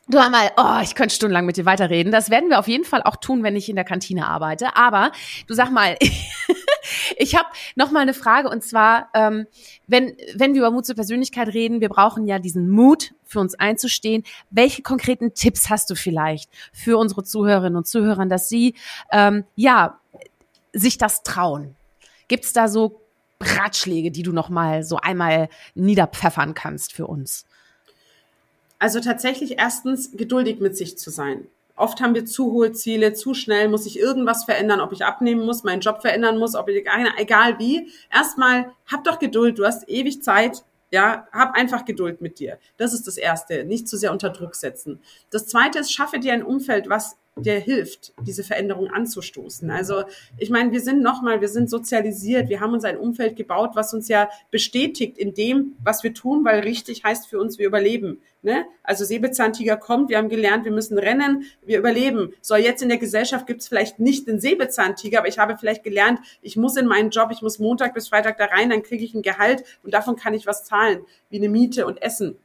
du einmal, oh, ich könnte stundenlang mit dir weiterreden. Das werden wir auf jeden Fall auch tun, wenn ich in der Kantine arbeite. Aber du sag mal, ich habe noch mal eine Frage und zwar, ähm, wenn, wenn wir über Mut zur Persönlichkeit reden, wir brauchen ja diesen Mut, für uns einzustehen. Welche konkreten Tipps hast du vielleicht für unsere Zuhörerinnen und Zuhörer, dass sie ähm, ja sich das trauen? Gibt es da so Ratschläge, die du noch mal so einmal niederpfeffern kannst für uns? Also tatsächlich erstens geduldig mit sich zu sein. Oft haben wir zu hohe Ziele, zu schnell muss ich irgendwas verändern, ob ich abnehmen muss, meinen Job verändern muss, ob ich, egal wie. Erstmal, hab doch Geduld, du hast ewig Zeit, ja, hab einfach Geduld mit dir. Das ist das Erste. Nicht zu sehr unter Druck setzen. Das Zweite ist, schaffe dir ein Umfeld, was dir hilft, diese Veränderung anzustoßen. Also ich meine, wir sind nochmal, wir sind sozialisiert, wir haben uns ein Umfeld gebaut, was uns ja bestätigt in dem, was wir tun, weil richtig heißt für uns, wir überleben. Ne? Also Säbelzahntiger kommt, wir haben gelernt, wir müssen rennen, wir überleben. So, jetzt in der Gesellschaft gibt es vielleicht nicht den Säbelzahntiger, aber ich habe vielleicht gelernt, ich muss in meinen Job, ich muss Montag bis Freitag da rein, dann kriege ich ein Gehalt und davon kann ich was zahlen, wie eine Miete und Essen.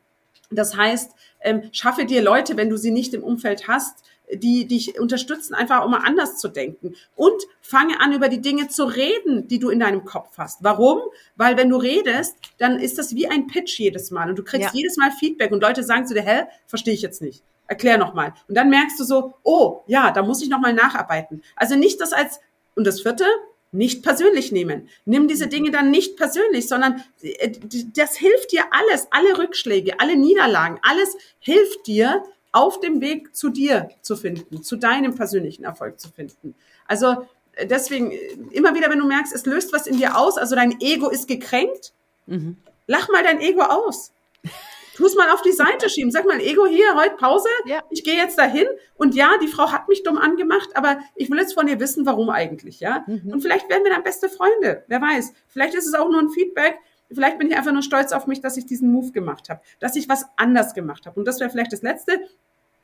Das heißt, ähm, schaffe dir Leute, wenn du sie nicht im Umfeld hast, die dich unterstützen, einfach auch mal anders zu denken. Und fange an, über die Dinge zu reden, die du in deinem Kopf hast. Warum? Weil wenn du redest, dann ist das wie ein Pitch jedes Mal und du kriegst ja. jedes Mal Feedback und Leute sagen zu dir, hä, verstehe ich jetzt nicht. Erklär nochmal. Und dann merkst du so, oh, ja, da muss ich nochmal nacharbeiten. Also nicht das als, und das vierte, nicht persönlich nehmen. Nimm diese Dinge dann nicht persönlich, sondern äh, das hilft dir alles, alle Rückschläge, alle Niederlagen, alles hilft dir, auf dem Weg zu dir zu finden, zu deinem persönlichen Erfolg zu finden. Also äh, deswegen, äh, immer wieder, wenn du merkst, es löst was in dir aus, also dein Ego ist gekränkt, mhm. lach mal dein Ego aus. Tu es mal auf die Seite schieben. Sag mal, Ego hier, heute Pause. Ja. Ich gehe jetzt dahin. Und ja, die Frau hat mich dumm angemacht, aber ich will jetzt von ihr wissen, warum eigentlich, ja. Mhm. Und vielleicht werden wir dann beste Freunde. Wer weiß. Vielleicht ist es auch nur ein Feedback. Vielleicht bin ich einfach nur stolz auf mich, dass ich diesen Move gemacht habe, dass ich was anders gemacht habe. Und das wäre vielleicht das Letzte.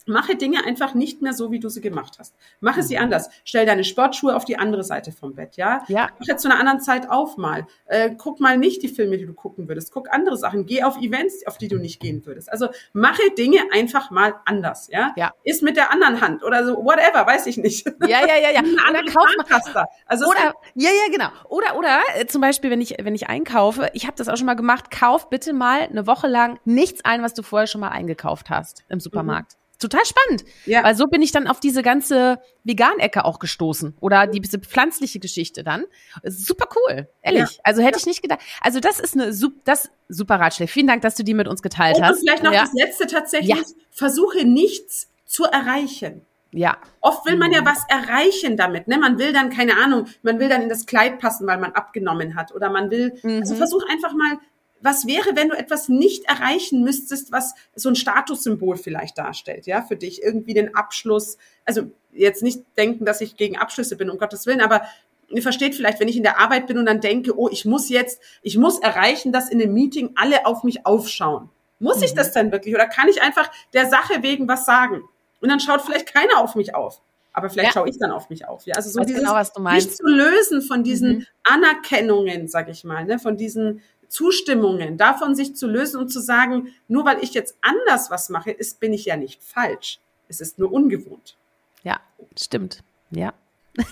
Mache Dinge einfach nicht mehr so, wie du sie gemacht hast. Mache sie mhm. anders. Stell deine Sportschuhe auf die andere Seite vom Bett, ja? Ja. Mach jetzt zu einer anderen Zeit auf mal. Äh, guck mal nicht die Filme, die du gucken würdest. Guck andere Sachen. Geh auf Events, auf die du nicht gehen würdest. Also mache Dinge einfach mal anders, ja? Ja. Ist mit der anderen Hand oder so, whatever, weiß ich nicht. Ja, ja, ja, ja. oder kauf mal. Also oder, ja, ja, genau. Oder, oder, äh, zum Beispiel, wenn ich, wenn ich einkaufe, ich habe das auch schon mal gemacht, kauf bitte mal eine Woche lang nichts ein, was du vorher schon mal eingekauft hast im Supermarkt. Mhm. Total spannend. Ja. Weil so bin ich dann auf diese ganze Vegan-Ecke auch gestoßen. Oder die, diese pflanzliche Geschichte dann. Super cool, ehrlich. Ja. Also hätte ja. ich nicht gedacht. Also das ist eine das super Ratschläge. Vielen Dank, dass du die mit uns geteilt und hast. Und vielleicht noch das letzte tatsächlich. Versuche nichts zu erreichen. Ja. Oft will man ja mhm. was erreichen damit. Ne? Man will dann, keine Ahnung, man will dann in das Kleid passen, weil man abgenommen hat. Oder man will, also mhm. also versuch einfach mal was wäre, wenn du etwas nicht erreichen müsstest, was so ein Statussymbol vielleicht darstellt, ja, für dich, irgendwie den Abschluss, also jetzt nicht denken, dass ich gegen Abschlüsse bin, um Gottes Willen, aber ihr versteht vielleicht, wenn ich in der Arbeit bin und dann denke, oh, ich muss jetzt, ich muss erreichen, dass in einem Meeting alle auf mich aufschauen. Muss mhm. ich das dann wirklich oder kann ich einfach der Sache wegen was sagen? Und dann schaut vielleicht keiner auf mich auf. Aber vielleicht ja. schaue ich dann auf mich auf. Ja, also so dieses, genau, was du meinst. nicht zu lösen von diesen mhm. Anerkennungen, sag ich mal, ne, von diesen Zustimmungen, davon sich zu lösen und zu sagen, nur weil ich jetzt anders was mache, ist, bin ich ja nicht falsch. Es ist nur ungewohnt. Ja, stimmt. Ja.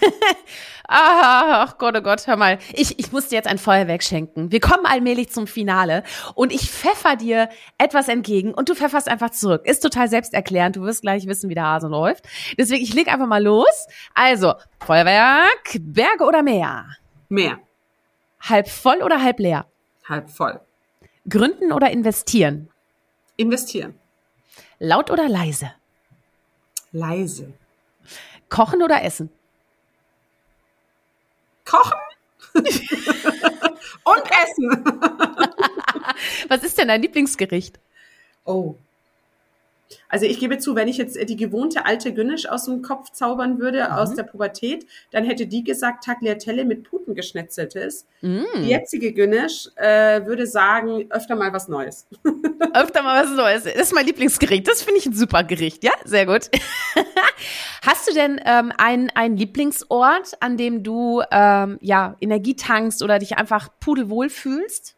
Ach Gott, oh Gott, hör mal. Ich, ich muss dir jetzt ein Feuerwerk schenken. Wir kommen allmählich zum Finale und ich pfeffer dir etwas entgegen und du pfefferst einfach zurück. Ist total selbsterklärend. Du wirst gleich wissen, wie der Hase läuft. Deswegen, ich leg einfach mal los. Also, Feuerwerk, Berge oder Meer? Meer. Halb voll oder halb leer? Halb voll. Gründen oder investieren? Investieren. Laut oder leise? Leise. Kochen oder essen? Kochen und essen. Was ist denn dein Lieblingsgericht? Oh, also ich gebe zu, wenn ich jetzt die gewohnte alte Günnisch aus dem Kopf zaubern würde, mhm. aus der Pubertät, dann hätte die gesagt Tagliatelle mit Puten geschnetzeltes. Mhm. Die jetzige Günnisch äh, würde sagen, öfter mal was Neues. öfter mal was Neues. Das ist mein Lieblingsgericht. Das finde ich ein super Gericht. Ja, sehr gut. Hast du denn ähm, einen, einen Lieblingsort, an dem du ähm, ja Energie tankst oder dich einfach pudelwohl fühlst?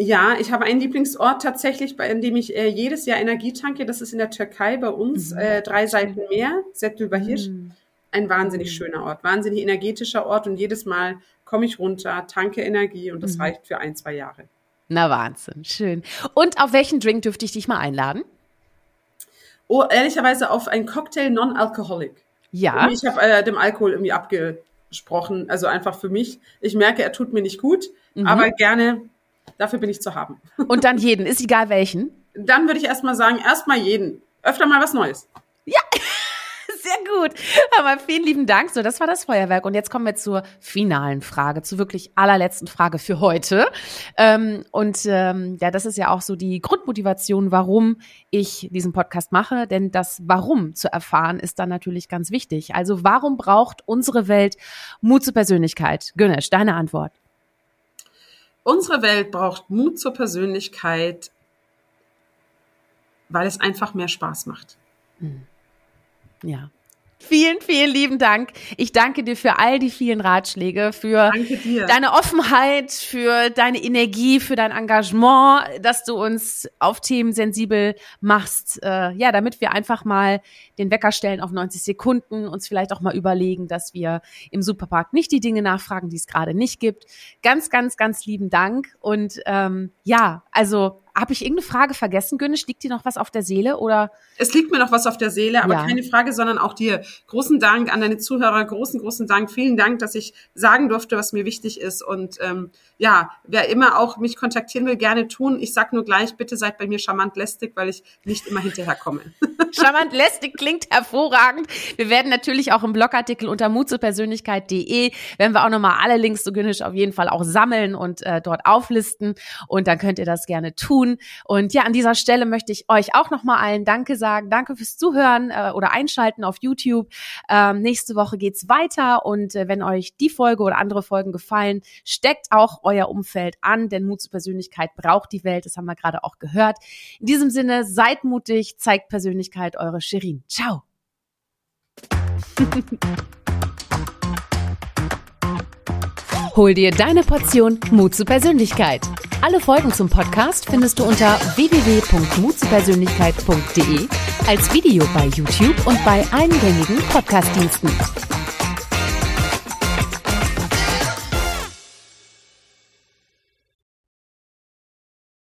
Ja, ich habe einen Lieblingsort tatsächlich, bei dem ich äh, jedes Jahr Energie tanke. Das ist in der Türkei bei uns, mhm. äh, drei Seiten Meer, Settülbahir. Mhm. Ein wahnsinnig mhm. schöner Ort, wahnsinnig energetischer Ort und jedes Mal komme ich runter, tanke Energie und das mhm. reicht für ein, zwei Jahre. Na Wahnsinn, schön. Und auf welchen Drink dürfte ich dich mal einladen? Oh, ehrlicherweise auf einen Cocktail Non-Alcoholic. Ja. Und ich habe äh, dem Alkohol irgendwie abgesprochen, also einfach für mich. Ich merke, er tut mir nicht gut, mhm. aber gerne Dafür bin ich zu haben. Und dann jeden, ist egal welchen? Dann würde ich erstmal sagen, erstmal jeden. Öfter mal was Neues. Ja, sehr gut. Aber vielen lieben Dank. So, das war das Feuerwerk. Und jetzt kommen wir zur finalen Frage, zur wirklich allerletzten Frage für heute. Ähm, und ähm, ja, das ist ja auch so die Grundmotivation, warum ich diesen Podcast mache. Denn das Warum zu erfahren, ist dann natürlich ganz wichtig. Also, warum braucht unsere Welt Mut zur Persönlichkeit? Gönesch, deine Antwort. Unsere Welt braucht Mut zur Persönlichkeit, weil es einfach mehr Spaß macht. Hm. Ja. Vielen, vielen lieben Dank. Ich danke dir für all die vielen Ratschläge, für deine Offenheit, für deine Energie, für dein Engagement, dass du uns auf Themen sensibel machst. Äh, ja, damit wir einfach mal den Wecker stellen auf 90 Sekunden, uns vielleicht auch mal überlegen, dass wir im Supermarkt nicht die Dinge nachfragen, die es gerade nicht gibt. Ganz, ganz, ganz lieben Dank. Und ähm, ja, also habe ich irgendeine Frage vergessen, Günnisch? Liegt dir noch was auf der Seele oder? Es liegt mir noch was auf der Seele, aber ja. keine Frage, sondern auch dir. Großen Dank an deine Zuhörer, großen, großen Dank. Vielen Dank, dass ich sagen durfte, was mir wichtig ist. Und ähm, ja, wer immer auch mich kontaktieren will, gerne tun. Ich sag nur gleich, bitte seid bei mir charmant lästig, weil ich nicht immer hinterherkomme. charmant lästig klingt hervorragend. Wir werden natürlich auch im Blogartikel unter mutzupersönlichkeit.de, werden wir auch nochmal alle Links zu Günnisch auf jeden Fall auch sammeln und äh, dort auflisten. Und dann könnt ihr das gerne tun. Und ja, an dieser Stelle möchte ich euch auch nochmal allen Danke sagen. Danke fürs Zuhören äh, oder Einschalten auf YouTube. Ähm, nächste Woche geht's weiter. Und äh, wenn euch die Folge oder andere Folgen gefallen, steckt auch euer Umfeld an, denn Mut zur Persönlichkeit braucht die Welt. Das haben wir gerade auch gehört. In diesem Sinne, seid mutig, zeigt Persönlichkeit, eure Shirin. Ciao. Hol dir deine Portion Mut zur Persönlichkeit. Alle Folgen zum Podcast findest du unter www.mutzupersönlichkeit.de als Video bei YouTube und bei allen gängigen Podcastdiensten.